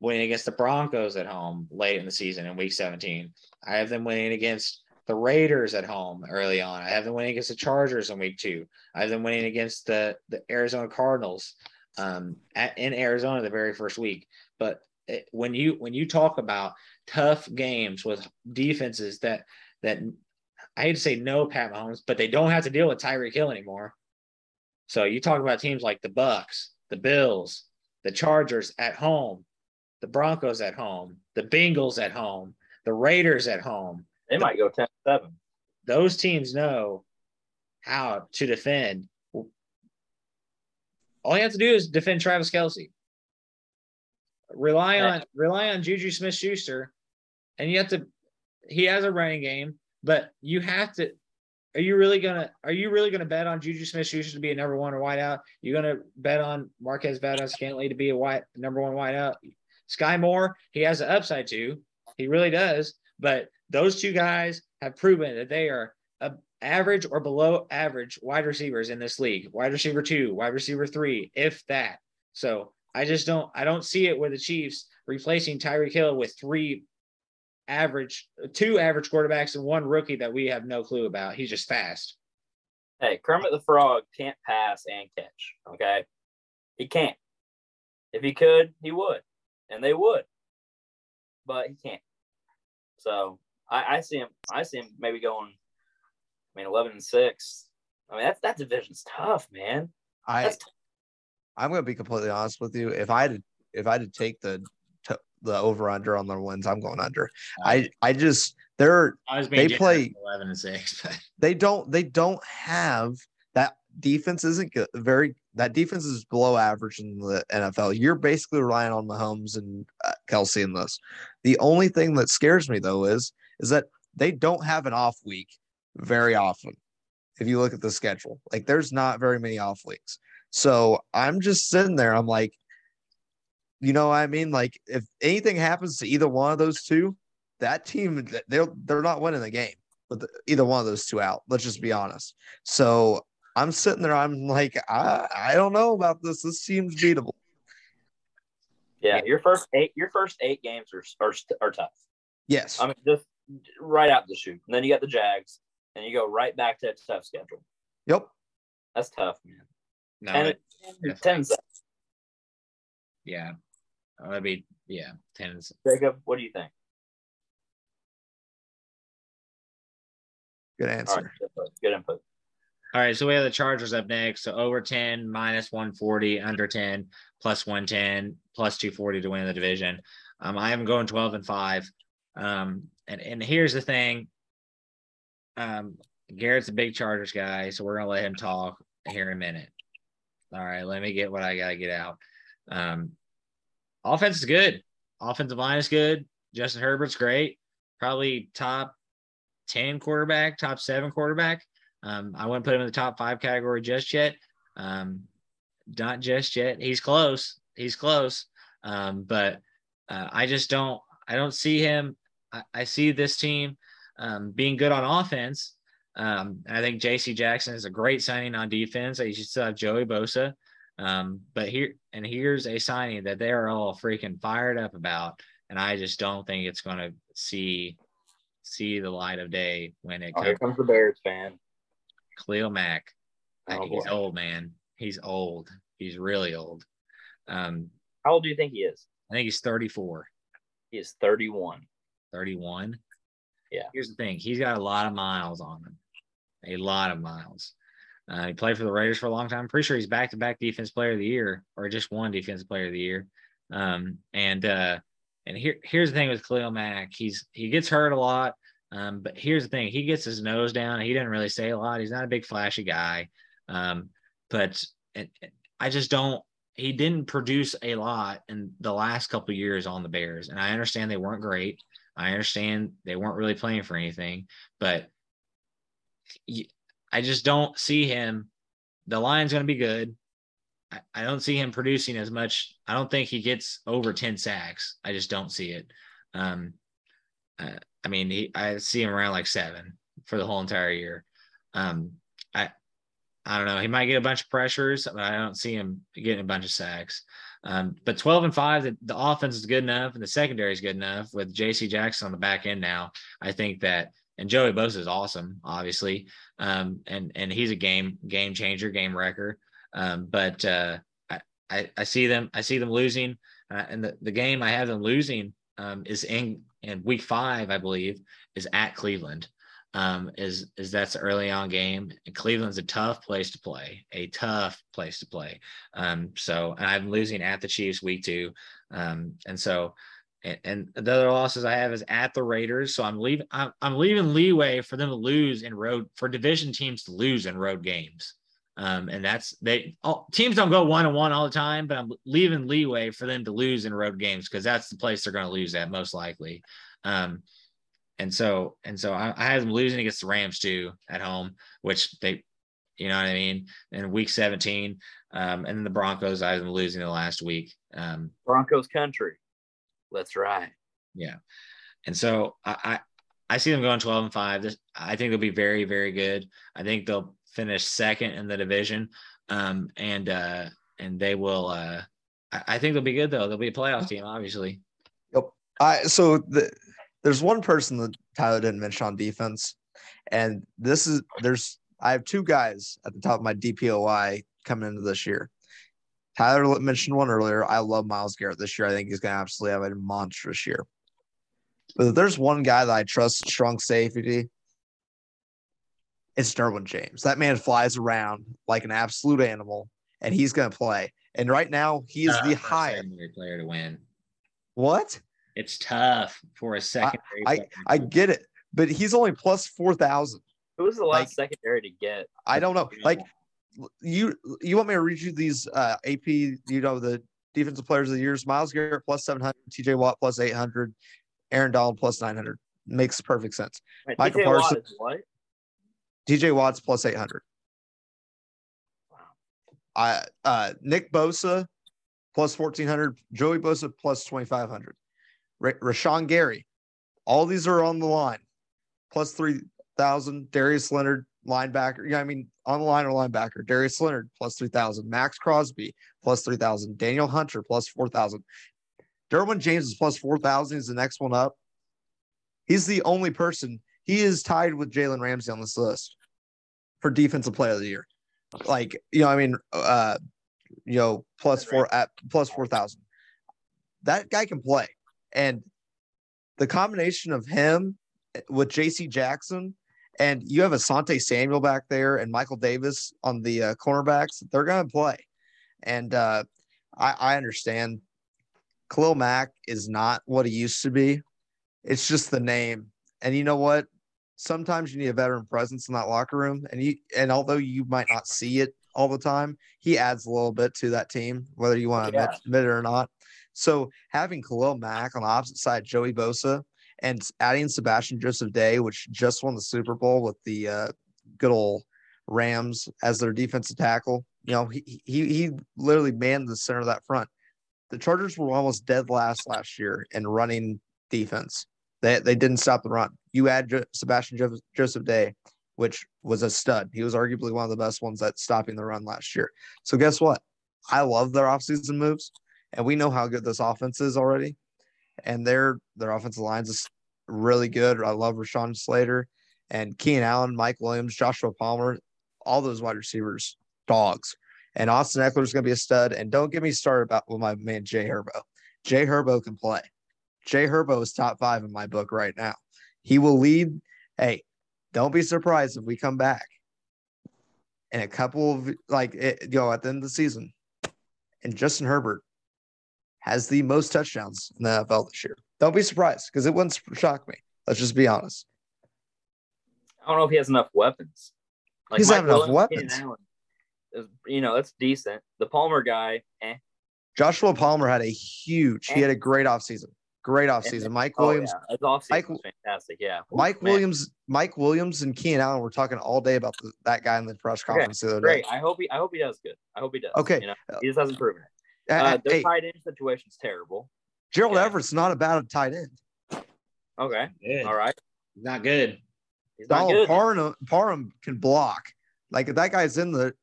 winning against the Broncos at home late in the season in Week 17. I have them winning against the Raiders at home early on. I have them winning against the Chargers in Week Two. I have them winning against the the Arizona Cardinals um, at, in Arizona the very first week. But it- when you when you talk about tough games with defenses that that I hate to say no Pat Mahomes, but they don't have to deal with Tyreek Hill anymore. So you talk about teams like the Bucks, the Bills, the Chargers at home, the Broncos at home, the Bengals at home, the Raiders at home. They might go 10 7. Those teams know how to defend. All you have to do is defend Travis Kelce. Rely on rely on Juju Smith Schuster, and you have to. He has a running game, but you have to. Are you really gonna? Are you really gonna bet on Juju Smith Schuster to be a number one or wideout? You're gonna bet on Marquez Valdes-Scantling to be a white number one wideout. Skyy Moore, he has an upside too. He really does. But those two guys have proven that they are a average or below average wide receivers in this league. Wide receiver two, wide receiver three, if that. So I just don't I don't see it with the Chiefs replacing Tyreek Hill with three average two average quarterbacks and one rookie that we have no clue about. He's just fast. Hey, Kermit the Frog can't pass and catch. Okay. He can't. If he could, he would. And they would. But he can't. So I, I see him I see him maybe going I mean eleven and six. I mean that that division's tough, man. I I'm gonna be completely honest with you. If I had to, if I had to take the t- the over under on their wins, I'm going under. I I just they're I was They play- eleven and six. But they don't they don't have that defense isn't good, very that defense is below average in the NFL. You're basically relying on Mahomes and uh, Kelce in this. The only thing that scares me though is is that they don't have an off week very often. If you look at the schedule, like there's not very many off weeks. So I'm just sitting there. I'm like, you know what I mean? Like if anything happens to either one of those two, that team they're they're not winning the game with either one of those two out. Let's just be honest. So I'm sitting there. I'm like, I I don't know about this. This seems beatable. yeah, your first eight your first eight games are are, are tough. Yes. I mean just right out the chute. And then you got the Jags and you go right back to a tough schedule. yep. That's tough, man. no, And it- it, 10 yeah. That'd be yeah, ten. Jacob, what do you think? Good answer. right, good input. Good input. All right, so we have the Chargers up next. So over 10, minus 140, under 10, plus 110, plus 240 to win the division. Um, I am going 12 and 5. Um, and, and here's the thing. Um, Garrett's a big Chargers guy, so we're gonna let him talk here in a minute. All right, let me get what I gotta get out. Um, offense is good. Offensive line is good. Justin Herbert's great. Probably top 10 quarterback, top seven quarterback. Um, I wouldn't put him in the top five category just yet. Um, not just yet. He's close. He's close. Um, but uh, I just don't. I don't see him. I, I see this team um, being good on offense. Um, I think J.C. Jackson is a great signing on defense. You should still have Joey Bosa. Um, but here and here's a signing that they are all freaking fired up about, and I just don't think it's going to see see the light of day when it Oh, comes. here comes the Bears fan. Khalil Mack. Oh, he's boy. old, man. He's old. He's really old. Um, How old do you think he is? I think he's 34, He is 31. 31. Yeah. Here's the thing he's got a lot of miles on him, a lot of miles. Uh, he played for the Raiders for a long time. I'm pretty sure he's back to back defense player of the year or just one defensive player of the year. Um, and uh, and here here's the thing with Khalil Mack. He's he gets hurt a lot. Um, but here's the thing, he gets his nose down. He didn't really say a lot. He's not a big flashy guy. Um, but it, I just don't he didn't produce a lot in the last couple years on the Bears. And I understand they weren't great. I understand they weren't really playing for anything, but I just don't see him. The line's going to be good. I, I don't see him producing as much. I don't think he gets over 10 sacks. I just don't see it. Um, uh, I mean, he, I see him around like seven for the whole entire year. Um, I, I don't know. He might get a bunch of pressures, but I don't see him getting a bunch of sacks. Um, but 12 and 5, the, the offense is good enough and the secondary is good enough with JC Jackson on the back end now. I think that and Joey Bosa is awesome, obviously. Um, and and he's a game game changer, game wrecker. Um, but uh, I, I see them I see them losing. Uh, and the, the game I have them losing um, is in in week five, I believe, is at Cleveland. Um, is is that's early on game. And Cleveland's a tough place to play, a tough place to play. Um, so and I'm losing at the Chiefs week two. Um, and so and, and the other losses I have is at the Raiders. So I'm leaving I'm, I'm leaving leeway for them to lose in road for division teams to lose in road games. Um, and that's they all, teams don't go one and one all the time, but I'm leaving leeway for them to lose in road games because that's the place they're going to lose at most likely. Um, and so and so I, I had them losing against the Rams too at home, which they, you know what I mean. In week 17, um, and then the Broncos, I had them losing the last week. Um, Broncos country. Let's ride. yeah, and so I, I I see them going 12 and five. This I think they'll be very very good. I think they'll finish second in the division, um, and uh, and they will. Uh, I, I think they'll be good though. They'll be a playoff team, obviously. I so the, there's one person that Tyler didn't mention on defense, and this is there's I have two guys at the top of my DPOY coming into this year. Tyler mentioned one earlier. I love Myles Garrett this year. I think he's going to absolutely have a monstrous year. But if there's one guy that I trust strong safety, it's Derwin James. That man flies around like an absolute animal, and he's going to play. And right now, he is Tough the highest. player to win. What? It's tough for a secondary. I player. I get it, but he's only plus four thousand. Who was the Like- last secondary to get? I don't know. Like you, you want me to read you these uh, AP? You know the defensive players of the years: Myles Garrett plus seven hundred, T.J. Watt plus eight hundred, Aaron Donald plus nine hundred. Makes perfect sense. Wait, Michael TJ Watt Parsons- is what? T.J. Watt's plus eight hundred. Wow. I uh, Nick Bosa plus fourteen hundred, Joey Bosa plus twenty five hundred, Ra- Rashan Gary. All these are on the line, plus three thousand. Darius Leonard, linebacker. Yeah, I mean on the line or linebacker. Darius Leonard plus three thousand. Maxx Crosby plus three thousand. Danielle Hunter plus four thousand. Derwin James is plus four thousand. Is the next one up. He's the only person. He is tied with Jalen Ramsey on this list for defensive player of the year. Like, you know, I mean, uh, you know, plus four at plus four thousand. That guy can play. And the combination of him with JC Jackson and you have Asante Samuel back there and Michael Davis on the uh, cornerbacks, they're gonna play. And uh I, I understand Khalil Mack is not what he used to be. It's just the name. And you know what? Sometimes you need a veteran presence in that locker room. And you and although you might not see it all the time, he adds a little bit to that team, whether you want to Yeah. admit, admit it or not. So having Khalil Mack on the opposite side, Joey Bosa, and adding Sebastian Joseph Day, which just won the Super Bowl with the uh, good old Rams as their defensive tackle. You know, he he he literally manned the center of that front. The Chargers were almost dead last last year in running defense. They they didn't stop the run. You add jo- Sebastian jo- Joseph Day, which was a stud. He was arguably one of the best ones at stopping the run last year. So guess what? I love their offseason moves, and we know how good this offense is already. And their their offensive lines is really good. I love Rashawn Slater and Keenan Allen, Mike Williams, Joshua Palmer, all those wide receivers, dogs. And Austin Ekeler is going to be a stud. And don't get me started about with my man Jay Herbo. Jay Herbo can play. Jay Herbo is top five in my book right now. He will lead. Hey, don't be surprised if we come back in a couple of like it, you know at the end of the season, and Justin Herbert has the most touchdowns in the NFL this year. Don't be surprised because it wouldn't shock me. Let's just be honest. I don't know if he has enough weapons. Like He doesn't have enough weapons. Is- you know, that's decent. The Palmer guy, eh. Joshua Palmer had a huge, he had a great offseason. Great offseason. Mike Oh, Williams, yeah. His offseason Mike- was fantastic. Yeah. Mike Man, Williams, Mike Williams and Keenan Allen were talking all day about the, that guy in the press Okay, conference the other Great. I hope he. I hope he does good. I hope he does. Okay. You know, he just hasn't proven it. Uh, Uh, their hey, tight end situation's terrible. Gerald yeah. Everett's not a bad tight end. Okay. Good. All right. Not good. He's not Donald good. Parham, Parham can block. Like if that guy's in the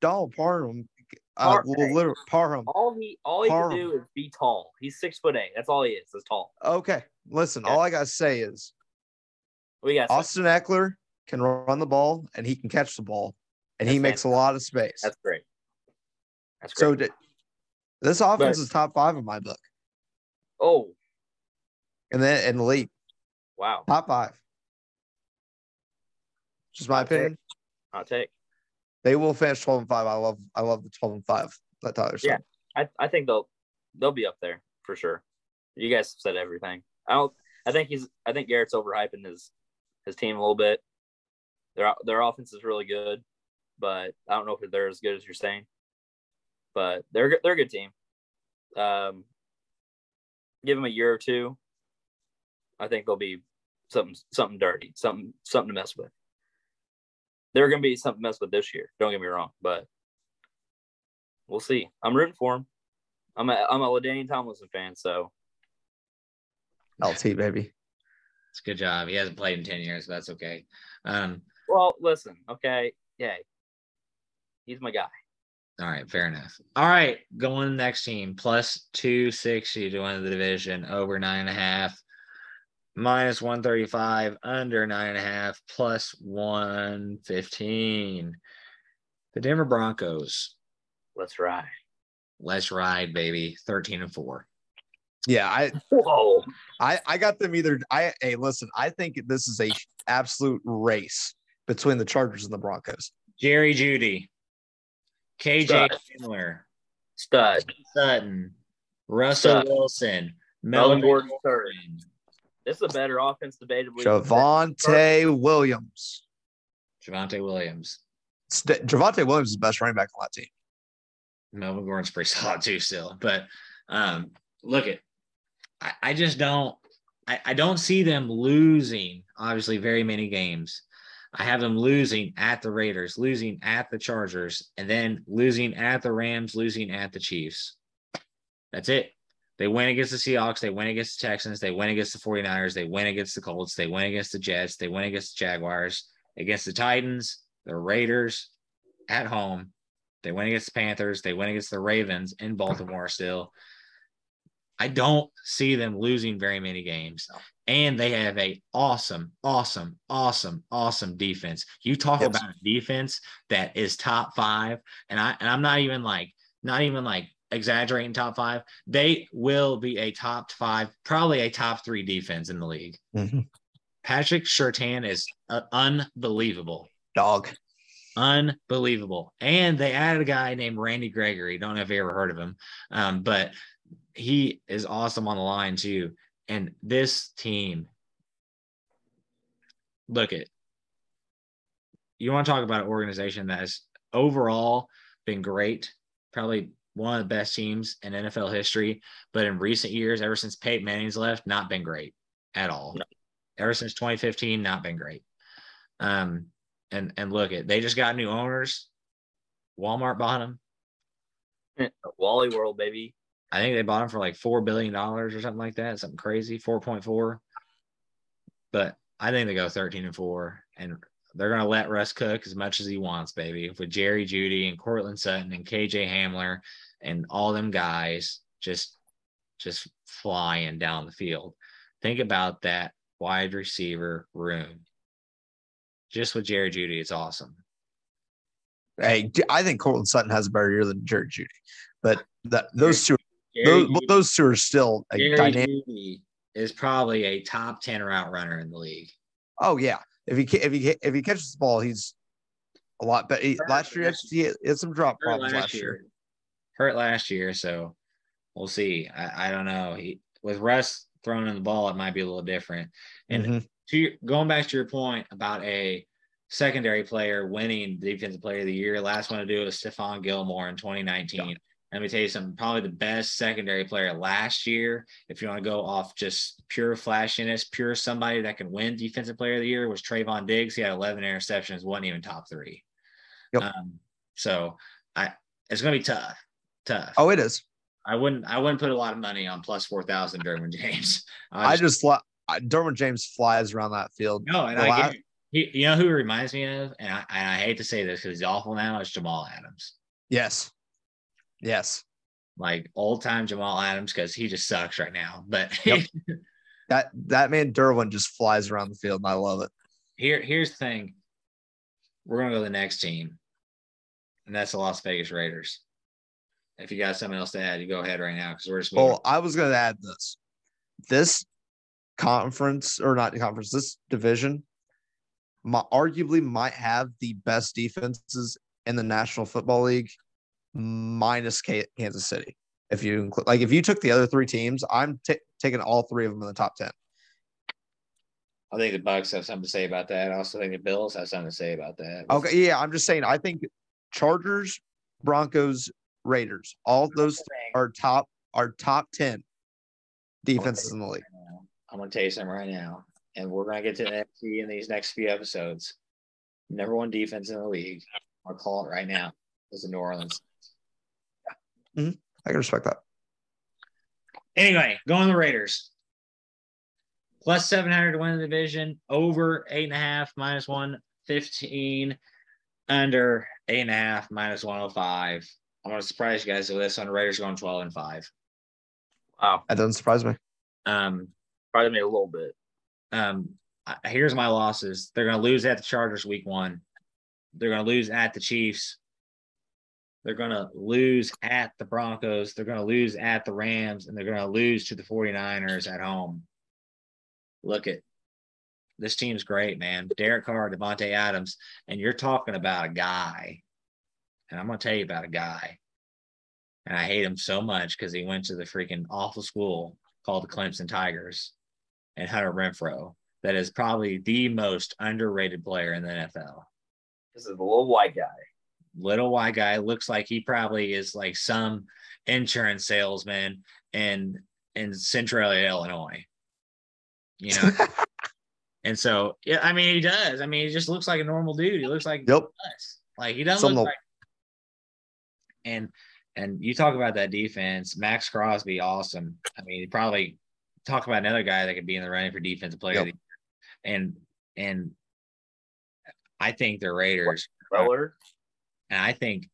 Donald Parham, uh, Par- will literally- Parham. all he all he Parham. can do is be tall. He's six foot eight. That's all he is. Is tall. Okay, listen. Yeah. All I gotta say is We got Austin Ekeler can run the ball and he can catch the ball, and he That's makes a lot of space. That's great. That's So great. di- this offense But- is top five in my book. Oh, and then in the league, wow. top five. Just my take. opinion. Hot take. They will finish twelve and five. I love I love the twelve and five that Tyler said. Yeah. I, I think they'll they'll be up there for sure. You guys said everything. I don't. I think he's. I think Garrett's overhyping his his team a little bit. Their their offense is really good, but I don't know if they're as good as you're saying. But they're they're a good team. Um, give them a year or two. I think they'll be something something dirty, something something to mess with. They're going to be something to mess with this year. Don't get me wrong, but we'll see. I'm rooting for him. I'm a I'm a Ladainian Tomlinson fan, so LT baby. It's a good job. He hasn't played in 10 years, but that's okay. Um, well, listen, okay, yeah, he's my guy. all right, fair enough. All right, going to the next team, plus 260 to win the division, over nine and a half, minus 135, under nine and a half, plus 115. The Denver Broncos. Let's ride. Let's ride, baby. 13 and 4. Yeah, I Whoa, I I got them either. I hey, listen. I think this is a absolute race between the Chargers and the Broncos. Jerry Jeudy, KJ Stud. Hamler, stud. Sutton, Russell Stud. Wilson, Melvin Melvin Gordon Gordon, third. This is a better offense debatably. than- Javonte Williams. Javonte Williams. St- Javonte Williams is the best running back on that team. Melvin Gordon's pretty solid too, still. But um, look at, I, I just don't, I, I don't see them losing. Obviously, very many games. I have them losing at the Raiders, losing at the Chargers, and then losing at the Rams, losing at the Chiefs. That's it. They win against the Seahawks. They win against the Texans. They win against the 49ers. They win against the Colts. They win against the Jets. They win against the Jaguars, against the Titans, the Raiders at home. They win against the Panthers. They win against the Ravens in Baltimore still. I don't see them losing very many games. And they have a awesome, awesome, awesome, awesome defense. You talk about a defense that is top five, and I and I'm not even like not even like exaggerating top five. They will be a top five, probably a top three defense in the league. Patrick Surtain is uh, unbelievable. Dog. Unbelievable. And they added a guy named Randy Gregory. Don't know if you ever heard of him, um, but he is awesome on the line too. And this team, look at you want to talk about an organization that has overall been great, probably one of the best teams in NFL history, but in recent years, ever since Peyton Manning's left, not been great at all. No. Ever since 2015, not been great. Um, and and look at they just got new owners. Walmart bought them. Wally World, baby. I think they bought them for like four billion dollars or something like that, something crazy, four point four. But I think they go thirteen and four, and they're gonna let Russ cook as much as he wants, baby. With Jerry Jeudy and Courtland Sutton and KJ Hamler and all them guys just just flying down the field. Think about that wide receiver room. Just with Jerry Jeudy, it's awesome. Hey, I think Colton Sutton has a better year than Jerry Jeudy, but that those two, those, those two are still a Jerry dynamic. Jeudy is probably a top 10 route runner in the league. Oh yeah, if he if he if he catches the ball, he's a lot better. He- Last year, he had- some drop problems last year. Hurt last year, so we'll see. I, I don't know. He with Russ throwing in the ball, it might be a little different. And Mhm. to your, going back to your point about a secondary player winning defensive player of the year, last one to do it was Stephon Gilmore in 2019. Let me tell you something, probably the best secondary player last year, if you want to go off just pure flashiness, pure somebody that can win defensive player of the year was Trevon Diggs. He had 11 interceptions, wasn't even top three. Yep. Um, so I it's gonna be tough. Tough. Oh, it is. I wouldn't I wouldn't put a lot of money on plus four thousand Derwin James. I just fly. I- Derwin James flies around that field. No, and I get. He, you know who he reminds me of, and I, and I hate to say this because he's awful now. It's Jamal Adams, Yes, yes. like old time Jamal Adams, because he just sucks right now. But Yep. That that man Derwin just flies around the field, and I love it. here, here's the thing: we're gonna go to the next team, and that's the Las Vegas Raiders. If you got something else to add, you go ahead right now because we're just moving. Well, I was going to add this. this conference or not conference, this division, my, arguably might have the best defenses in the National Football League, minus K- Kansas City. If you include, like, if you took the other three teams, I'm ta taking all three of them in the top ten. I think the Bucks have something to say about that. I also think the Bills have something to say about that. Okay, yeah, I'm just saying. I think Chargers, Broncos, Raiders, all those are top are top ten defenses in the league. I'm gonna tell you something right now, and we're gonna get to the NFC in these next few episodes. Number one defense in the league. I'll call it right now. Is the New Orleans. Hmm. I can respect that. Anyway, going to the Raiders. Plus 700 to win the division, over eight and a half, minus 115, under eight and a half, minus 105. I'm going to surprise you guys with this on the Raiders going 12 and 5. Wow, That doesn't surprise me. Um, probably me a little bit. um, here's my losses. They're going to lose at the Chargers week one. They're going to lose at the Chiefs. They're going to lose at the Broncos. They're going to lose at the Rams, and they're going to lose to the 49ers at home. Look at this team's great, man. Derek Carr, Davante Adams, and you're talking about a guy. And I'm going to tell you about a guy. And I hate him so much because he went to the freaking awful school called the Clemson Tigers and Hunter Renfrow that is probably the most underrated player in the NFL. This is a little white guy. Little white guy looks like he probably is like some insurance salesman in in Central Illinois. You know. and so yeah, I mean he does. I mean he just looks like a normal dude. He looks like Yep. us. Like he doesn't Some look of- like and and you talk about that defense, Maxx Crosby, awesome. I mean, probably talk about another guy that could be in the running for defensive player. of Yep. the year. And and I think the Raiders Weller. and I think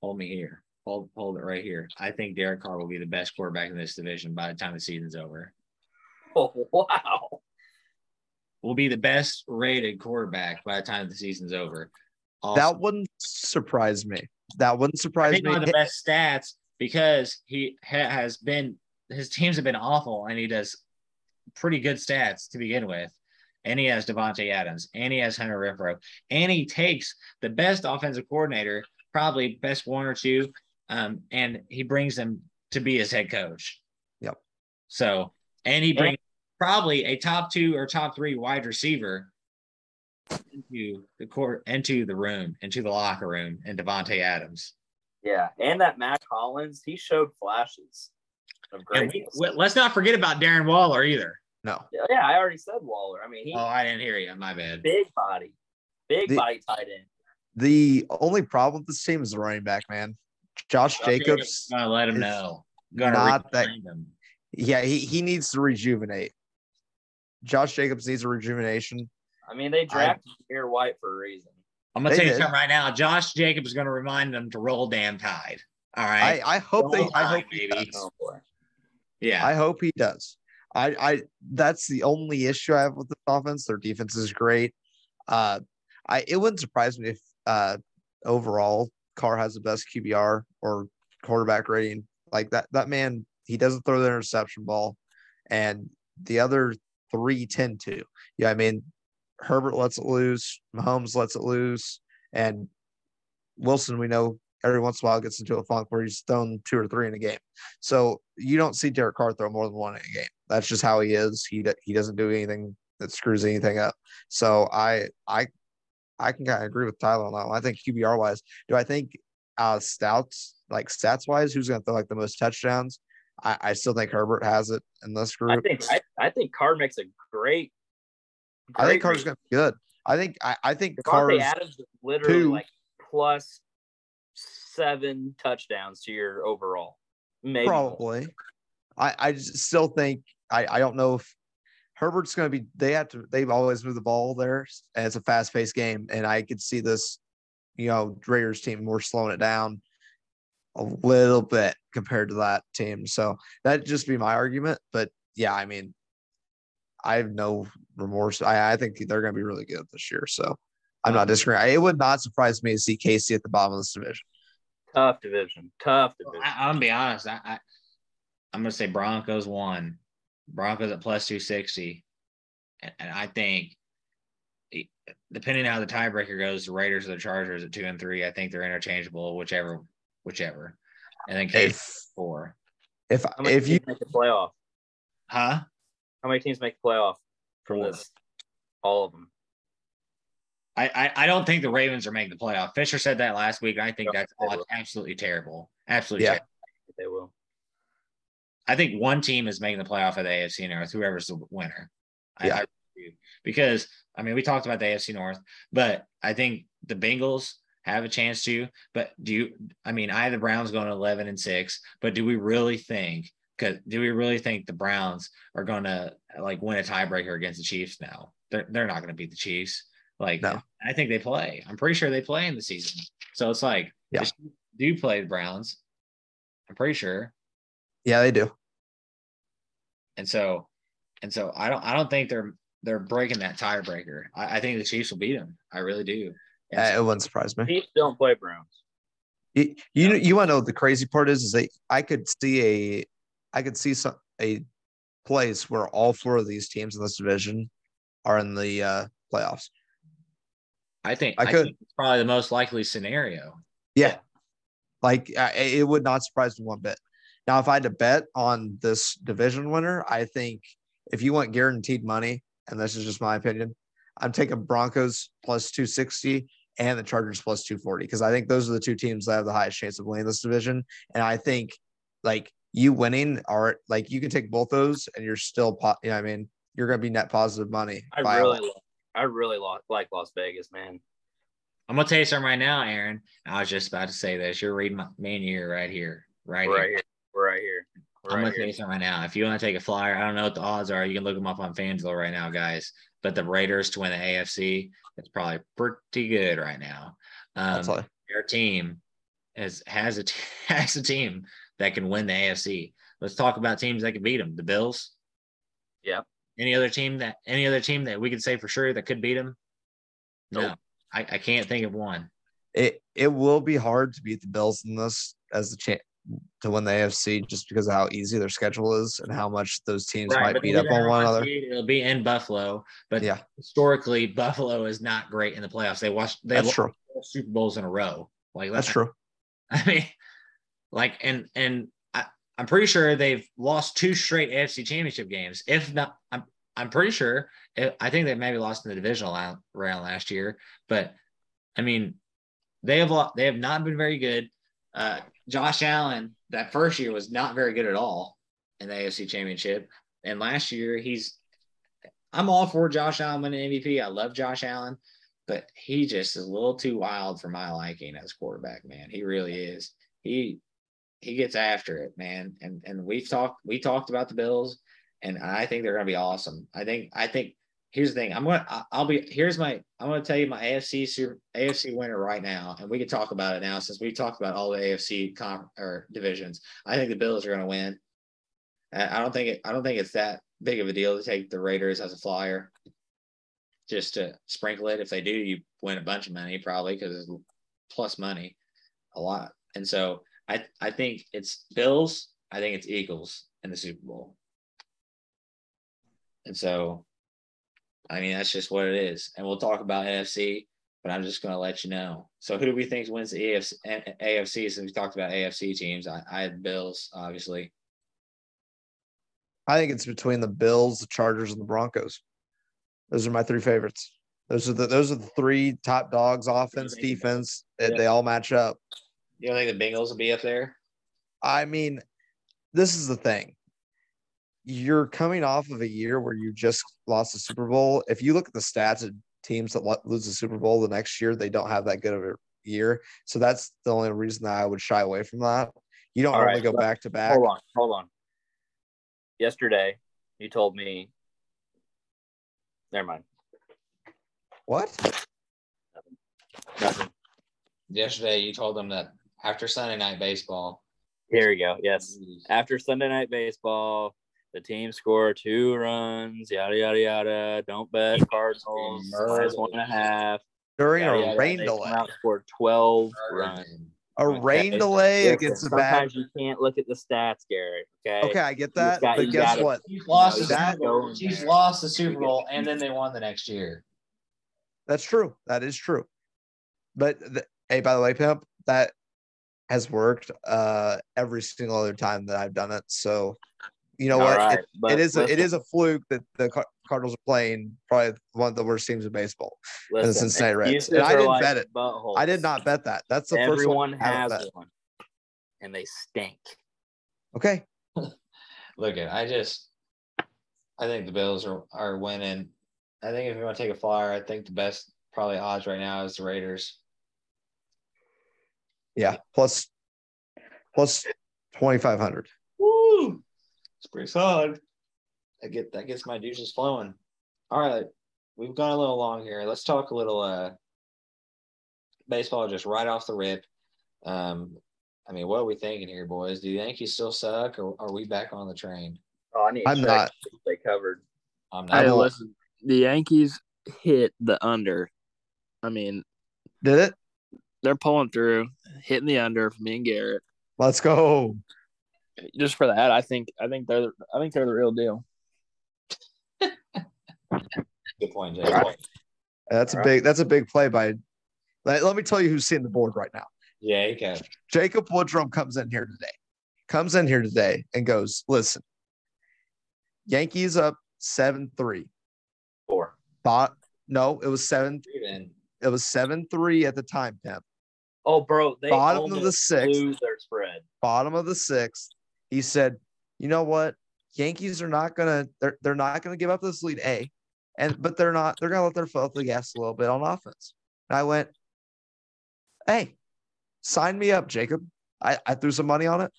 hold me here. Hold hold it right here. I think Derek Carr will be the best quarterback in this division by the time the season's over. Oh wow. Will be the best rated quarterback by the time the season's over. Also, That wouldn't surprise me. That wouldn't I surprise think me. one of the best stats because he ha- has been his teams have been awful and he does pretty good stats to begin with. And he has Davante Adams and he has Hunter Renfrow and he takes the best offensive coordinator, probably best one or two, um, and he brings them to be his head coach. Yep. So and he brings probably a top two or top three wide receiver into the court into the room, into the locker room, and Davante Adams. Yeah, and that Matt Collins, he showed flashes of And greatness. we, we- let's not forget about Darren Waller either. no. yeah, yeah, I already said Waller. I mean, he Oh, I didn't hear you. My bad. big body, big The- body tight end. The only problem with this team is the running back, man. Josh Jacobs, gonna uh, let him know. Gonna not that- him. yeah, he, he needs to rejuvenate. Josh Jacobs needs a rejuvenation. I mean, they drafted Amir White for a reason. I'm gonna They tell you did. something right now. Josh Jacobs is gonna remind them to roll damn tide. All right. I, I hope they Roll I hope Tide, he baby. does. Oh yeah. I hope he does. I, I that's the only issue I have with the offense. Their defense is great. Uh, I it wouldn't surprise me if uh overall Carr has the best QBR or quarterback rating. Like that that man, he doesn't throw the interception ball, and the other three tend to. Yeah, I mean, Herbert lets it loose, Mahomes lets it loose, and Wilson, we know every once in a while gets into a funk where he's thrown two or three in a game. So you don't see Derek Carr throw more than one in a game. That's just how he is. He he doesn't do anything that screws anything up. So I I I can kind of agree with Tyler on that one. I think QBR wise, do I think uh stouts like stats wise, who's going to throw like the most touchdowns? I, I still think Herbert has it in this group. I think I, I think Carr makes a great. I think great Carr's going to be good. I think I, I think Davante Adams literally two. like plus seven touchdowns to your overall. Maybe. Probably. I, I just still think I, I don't know if Herbert's going to be. They have to. They've always moved the ball there, and it's a fast paced game. And I could see this, you know, Raiders team more slowing it down a little bit compared to that team. So that'd just be my argument. But yeah, I mean, I have no remorse. I, I think they're going to be really good this year. So I'm not uh-huh. disagreeing. It would not surprise me to see Casey at the bottom of this division. Tough division. Tough division. I, I'm gonna be honest. I, I I'm gonna say Broncos one, Broncos at plus two sixty, and, and I think depending on how the tiebreaker goes, the Raiders or the Chargers at two and three. I think they're interchangeable, whichever, whichever, and then Case If four, if How many if you make the playoff? huh? How many teams make the playoff from Four. this? All of them. I, I I don't think the Ravens are making the playoff. Fisher said that last week. I think Yeah, that's all absolutely terrible. Absolutely Yeah. terrible. They will. I think one team is making the playoff of the AFC North, whoever's the winner. I- Yeah. I, do. because I mean we talked about the AFC North, but I think the Bengals have a chance to. But do you? I mean, I have the Browns going eleven and six, but do we really think? Because do we really think the Browns are going to like win a tiebreaker against the Chiefs now? They're they're not going to beat the Chiefs. Like No. I think they play. I'm pretty sure they play in the season. So it's like Yeah. the do play the Browns. I'm pretty sure. yeah they do. And so, and so I don't, I don't think they're they're breaking that tiebreaker. I, I think the Chiefs will beat them. I really do. Uh, so- it wouldn't surprise me. Chiefs don't play Browns. You you, know- you want to know the crazy part is? Is that I could see a, I could see some a place where all four of these teams in this division are in the uh, playoffs. I think I I, could- think it's probably the most likely scenario. Yeah, like uh, it would not surprise me one bit. Now, if I had to bet on this division winner, I think if you want guaranteed money, and this is just my opinion, I'm taking Broncos plus two sixty and the Chargers plus two forty because I think those are the two teams that have the highest chance of winning this division, and I think like you winning are like you can take both those and you're still, po- you know, what I mean, you're going to be net positive money. I by really, lot. lo- I really lo- like Las Vegas, man. I'm gonna tell you something right now, Aaron. I was just about to say this. You're reading my main year right here, right here. right here. We're right here. We're I'm right gonna tell here. you something right now. If you want to take a flyer, I don't know what the odds are. You can look them up on FanDuel right now, guys. But the Raiders to win the AFC, it's probably pretty good right now. Um, That's all. their team has has a t- has a team that can win the AFC. Let's talk about teams that can beat them. The Bills. Yep. Any other team that any other team that we could say for sure that could beat them? No, I, I can't think of one. it it will be hard to beat the Bills in this as the chance to win the AFC just because of how easy their schedule is and how much those teams might beat up on one another. It'll be in Buffalo, but Yeah. historically, Buffalo is not great in the playoffs. They watched they That's lost true. Super Bowls in a row. Like That's true. I mean, like, and and I, I'm pretty sure they've lost two straight AFC Championship games. If not, I'm I'm pretty sure. I think they maybe lost in the divisional round round last year, but I mean, they have they have not been very good. Uh, Josh Allen that first year was not very good at all in the AFC Championship, and last year he's. I'm all for Josh Allen winning MVP. I love Josh Allen, but he just is a little too wild for my liking as quarterback. Man, he really is. He he gets after it, man. And and we've talked we talked about the Bills, and I think they're going to be awesome. I think I think here's the thing. I'm gonna I'll be here's my I'm gonna tell you my AFC super, AFC winner right now, and we can talk about it now since we talked about all the AFC com or divisions. I think the Bills are going to win. I I don't think it, I don't think it's that big of a deal to take the Raiders as a flyer. Just to sprinkle it. If they do, you win a bunch of money probably because plus money, a lot. And so I I think it's Bills. I think it's Eagles in the Super Bowl. And so, I mean, that's just what it is. And we'll talk about NFC, but I'm just going to let you know. So, who do we think wins the AFC? AFC since we talked about AFC teams? I, I had Bills, obviously. I think it's between the Bills, the Chargers, and the Broncos. Those are my three favorites. Those are the those are the three top dogs, offense, defense. They, Yeah. they all match up. You don't think the Bengals will be up there? I mean, this is the thing. You're coming off of a year where you just lost the Super Bowl. If you look at the stats of teams that lose the Super Bowl the next year, they don't have that good of a year. So that's the only reason that I would shy away from that. You don't All normally right, go back to back. Hold on, hold on. Yesterday, you told me. Never mind. What? Nothing. Yesterday, you told them that after Sunday night baseball, Here we go. Yes. After Sunday night baseball, the team scored two runs. Yada yada yada. Don't bet Cardinals minus one and a half. During Yada, a yada, rain they delay. out and scored twelve runs. A rain Okay. delay Listen, against a bad. sometimes you can't look at the stats, Gary. Okay. Okay, I get that, got- but guess gotta- what? Chiefs lost the Super Bowl. Chiefs lost the Super Bowl, and then they won the next year. That's true. That is true. But the, hey, by the way, pimp, that has worked uh every single other time that I've done it. So you know All what? right, It- but it is a, it listen, is a fluke that the Cardinals are playing probably one of the worst teams in baseball. the listen, Cincinnati Reds. And I didn't like bet it. buttholes. I did not bet that. That's the Everyone first one. I haven't has one, and they stink. Okay. Look at I just I think the Bills are are winning. I think if you want to take a flyer, I think the best probably odds right now is the Raiders. Yeah. Plus plus twenty five hundred. Woo! It's pretty solid. I get that gets my juices flowing. All right. We've gone a little long here. Let's talk a little uh baseball just right off the rip. Um, I mean, what are we thinking here, boys? Do the Yankees still suck or are we back on the train? Oh, I need. to I'm not. They covered. I'm not. Hey, not. listen, the Yankees hit the under. I mean, Did it? They're pulling through, hitting the under for me and Garrett. Let's go. Just for that, I think I think they're I think they're the real deal. Good point, Jay. All right. That's a All right. big that's a big play by let, let me tell you who's seeing the board right now. Yeah, you can. Jacob Woodrum comes in here today, comes in here today and goes, listen, Yankees up 7 3. Four. Bot, no, it was 7 Even. it was 7 3 at the time, Pimp. Oh, bro, they Bottom of the sixth. their spread. Bottom of the sixth. He said, you know what? Yankees are not gonna they're they're not gonna give up this lead A. And but they're not, they're gonna let their foot off the gas a little bit on offense. And I went, Hey, sign me up, Jacob. I, I threw some money on it.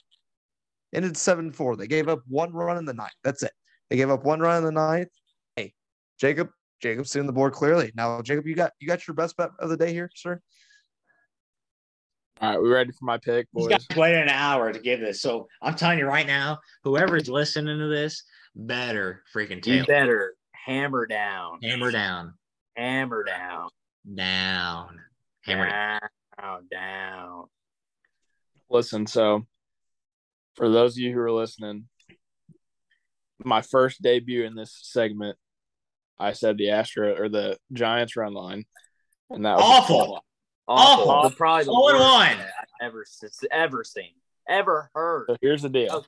Ended 7-4. They gave up one run in the ninth. That's it. They gave up one run in the ninth. Hey, Jacob, Jacob's seeing the board clearly. Now, Jacob, you got you got your best bet of the day here, sir. All right, we ready for my pick, He's boys? got waited an hour to give this. So I'm telling you right now, whoever's listening to this, better freaking You better hammer down, hammer down, hammer down, down, hammer down. down, down. Listen, so for those of you who are listening, my first debut in this segment, I said the Astro or the Giants run line, and that was Awful. Awful. Awful. The- Probably the and worst one. I've ever s- ever seen, ever heard. So here's the deal. Oh,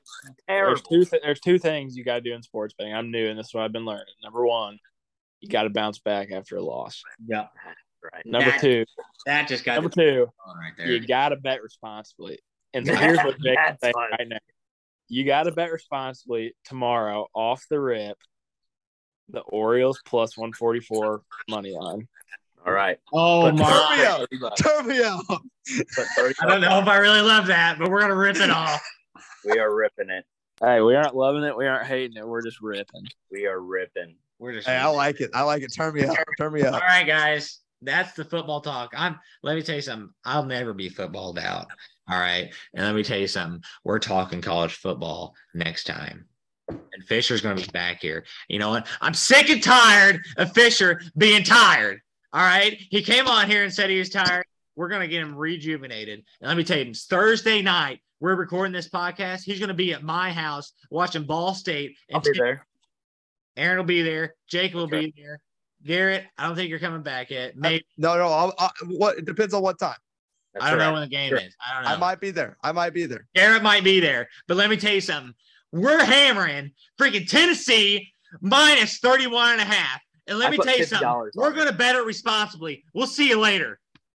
There's two th- there's two things you got to do in sports betting. I'm new, and this is what I've been learning. Number one, you got to bounce back after a loss. Yeah, Right. Number That- two, that just got number two, right there. you got to bet responsibly. And so here's what Jake That's saying right now: you got to bet responsibly tomorrow off the rip. The Orioles plus 144 money line. All right. oh Put my! me out. Turn me out. I don't know if I really love that, but we're gonna rip it off. We are ripping it. Hey, we aren't loving it. We aren't hating it. We're just ripping. We are ripping. We're just. Hey, I like it. I like it. Turn me up. Turn me up. right, guys. That's the football talk. I'm. Let me tell you something. I'll never be footballed out. All right, and let me tell you something. We're talking college football next time. And Fisher's going to be back here. You know what? I'm sick and tired of Fisher being tired. All right. He came on here and said he was tired. We're going to get him rejuvenated. And let me tell you, it's Thursday night. We're recording this podcast. He's going to be at my house watching Ball State. I'll be there. Aaron will be there. Jacob will Okay. be there. Garrett, I don't think you're coming back yet. Uh, Maybe No, no. I'll, i what? It depends on what time. That's I don't know when the game Sure. is. I don't know. I might be there. I might be there. Garrett might be there, but let me tell you something. We're hammering freaking Tennessee minus 31 and a half. And let I me tell you $50 something. We're going to bet it responsibly. We'll see you later.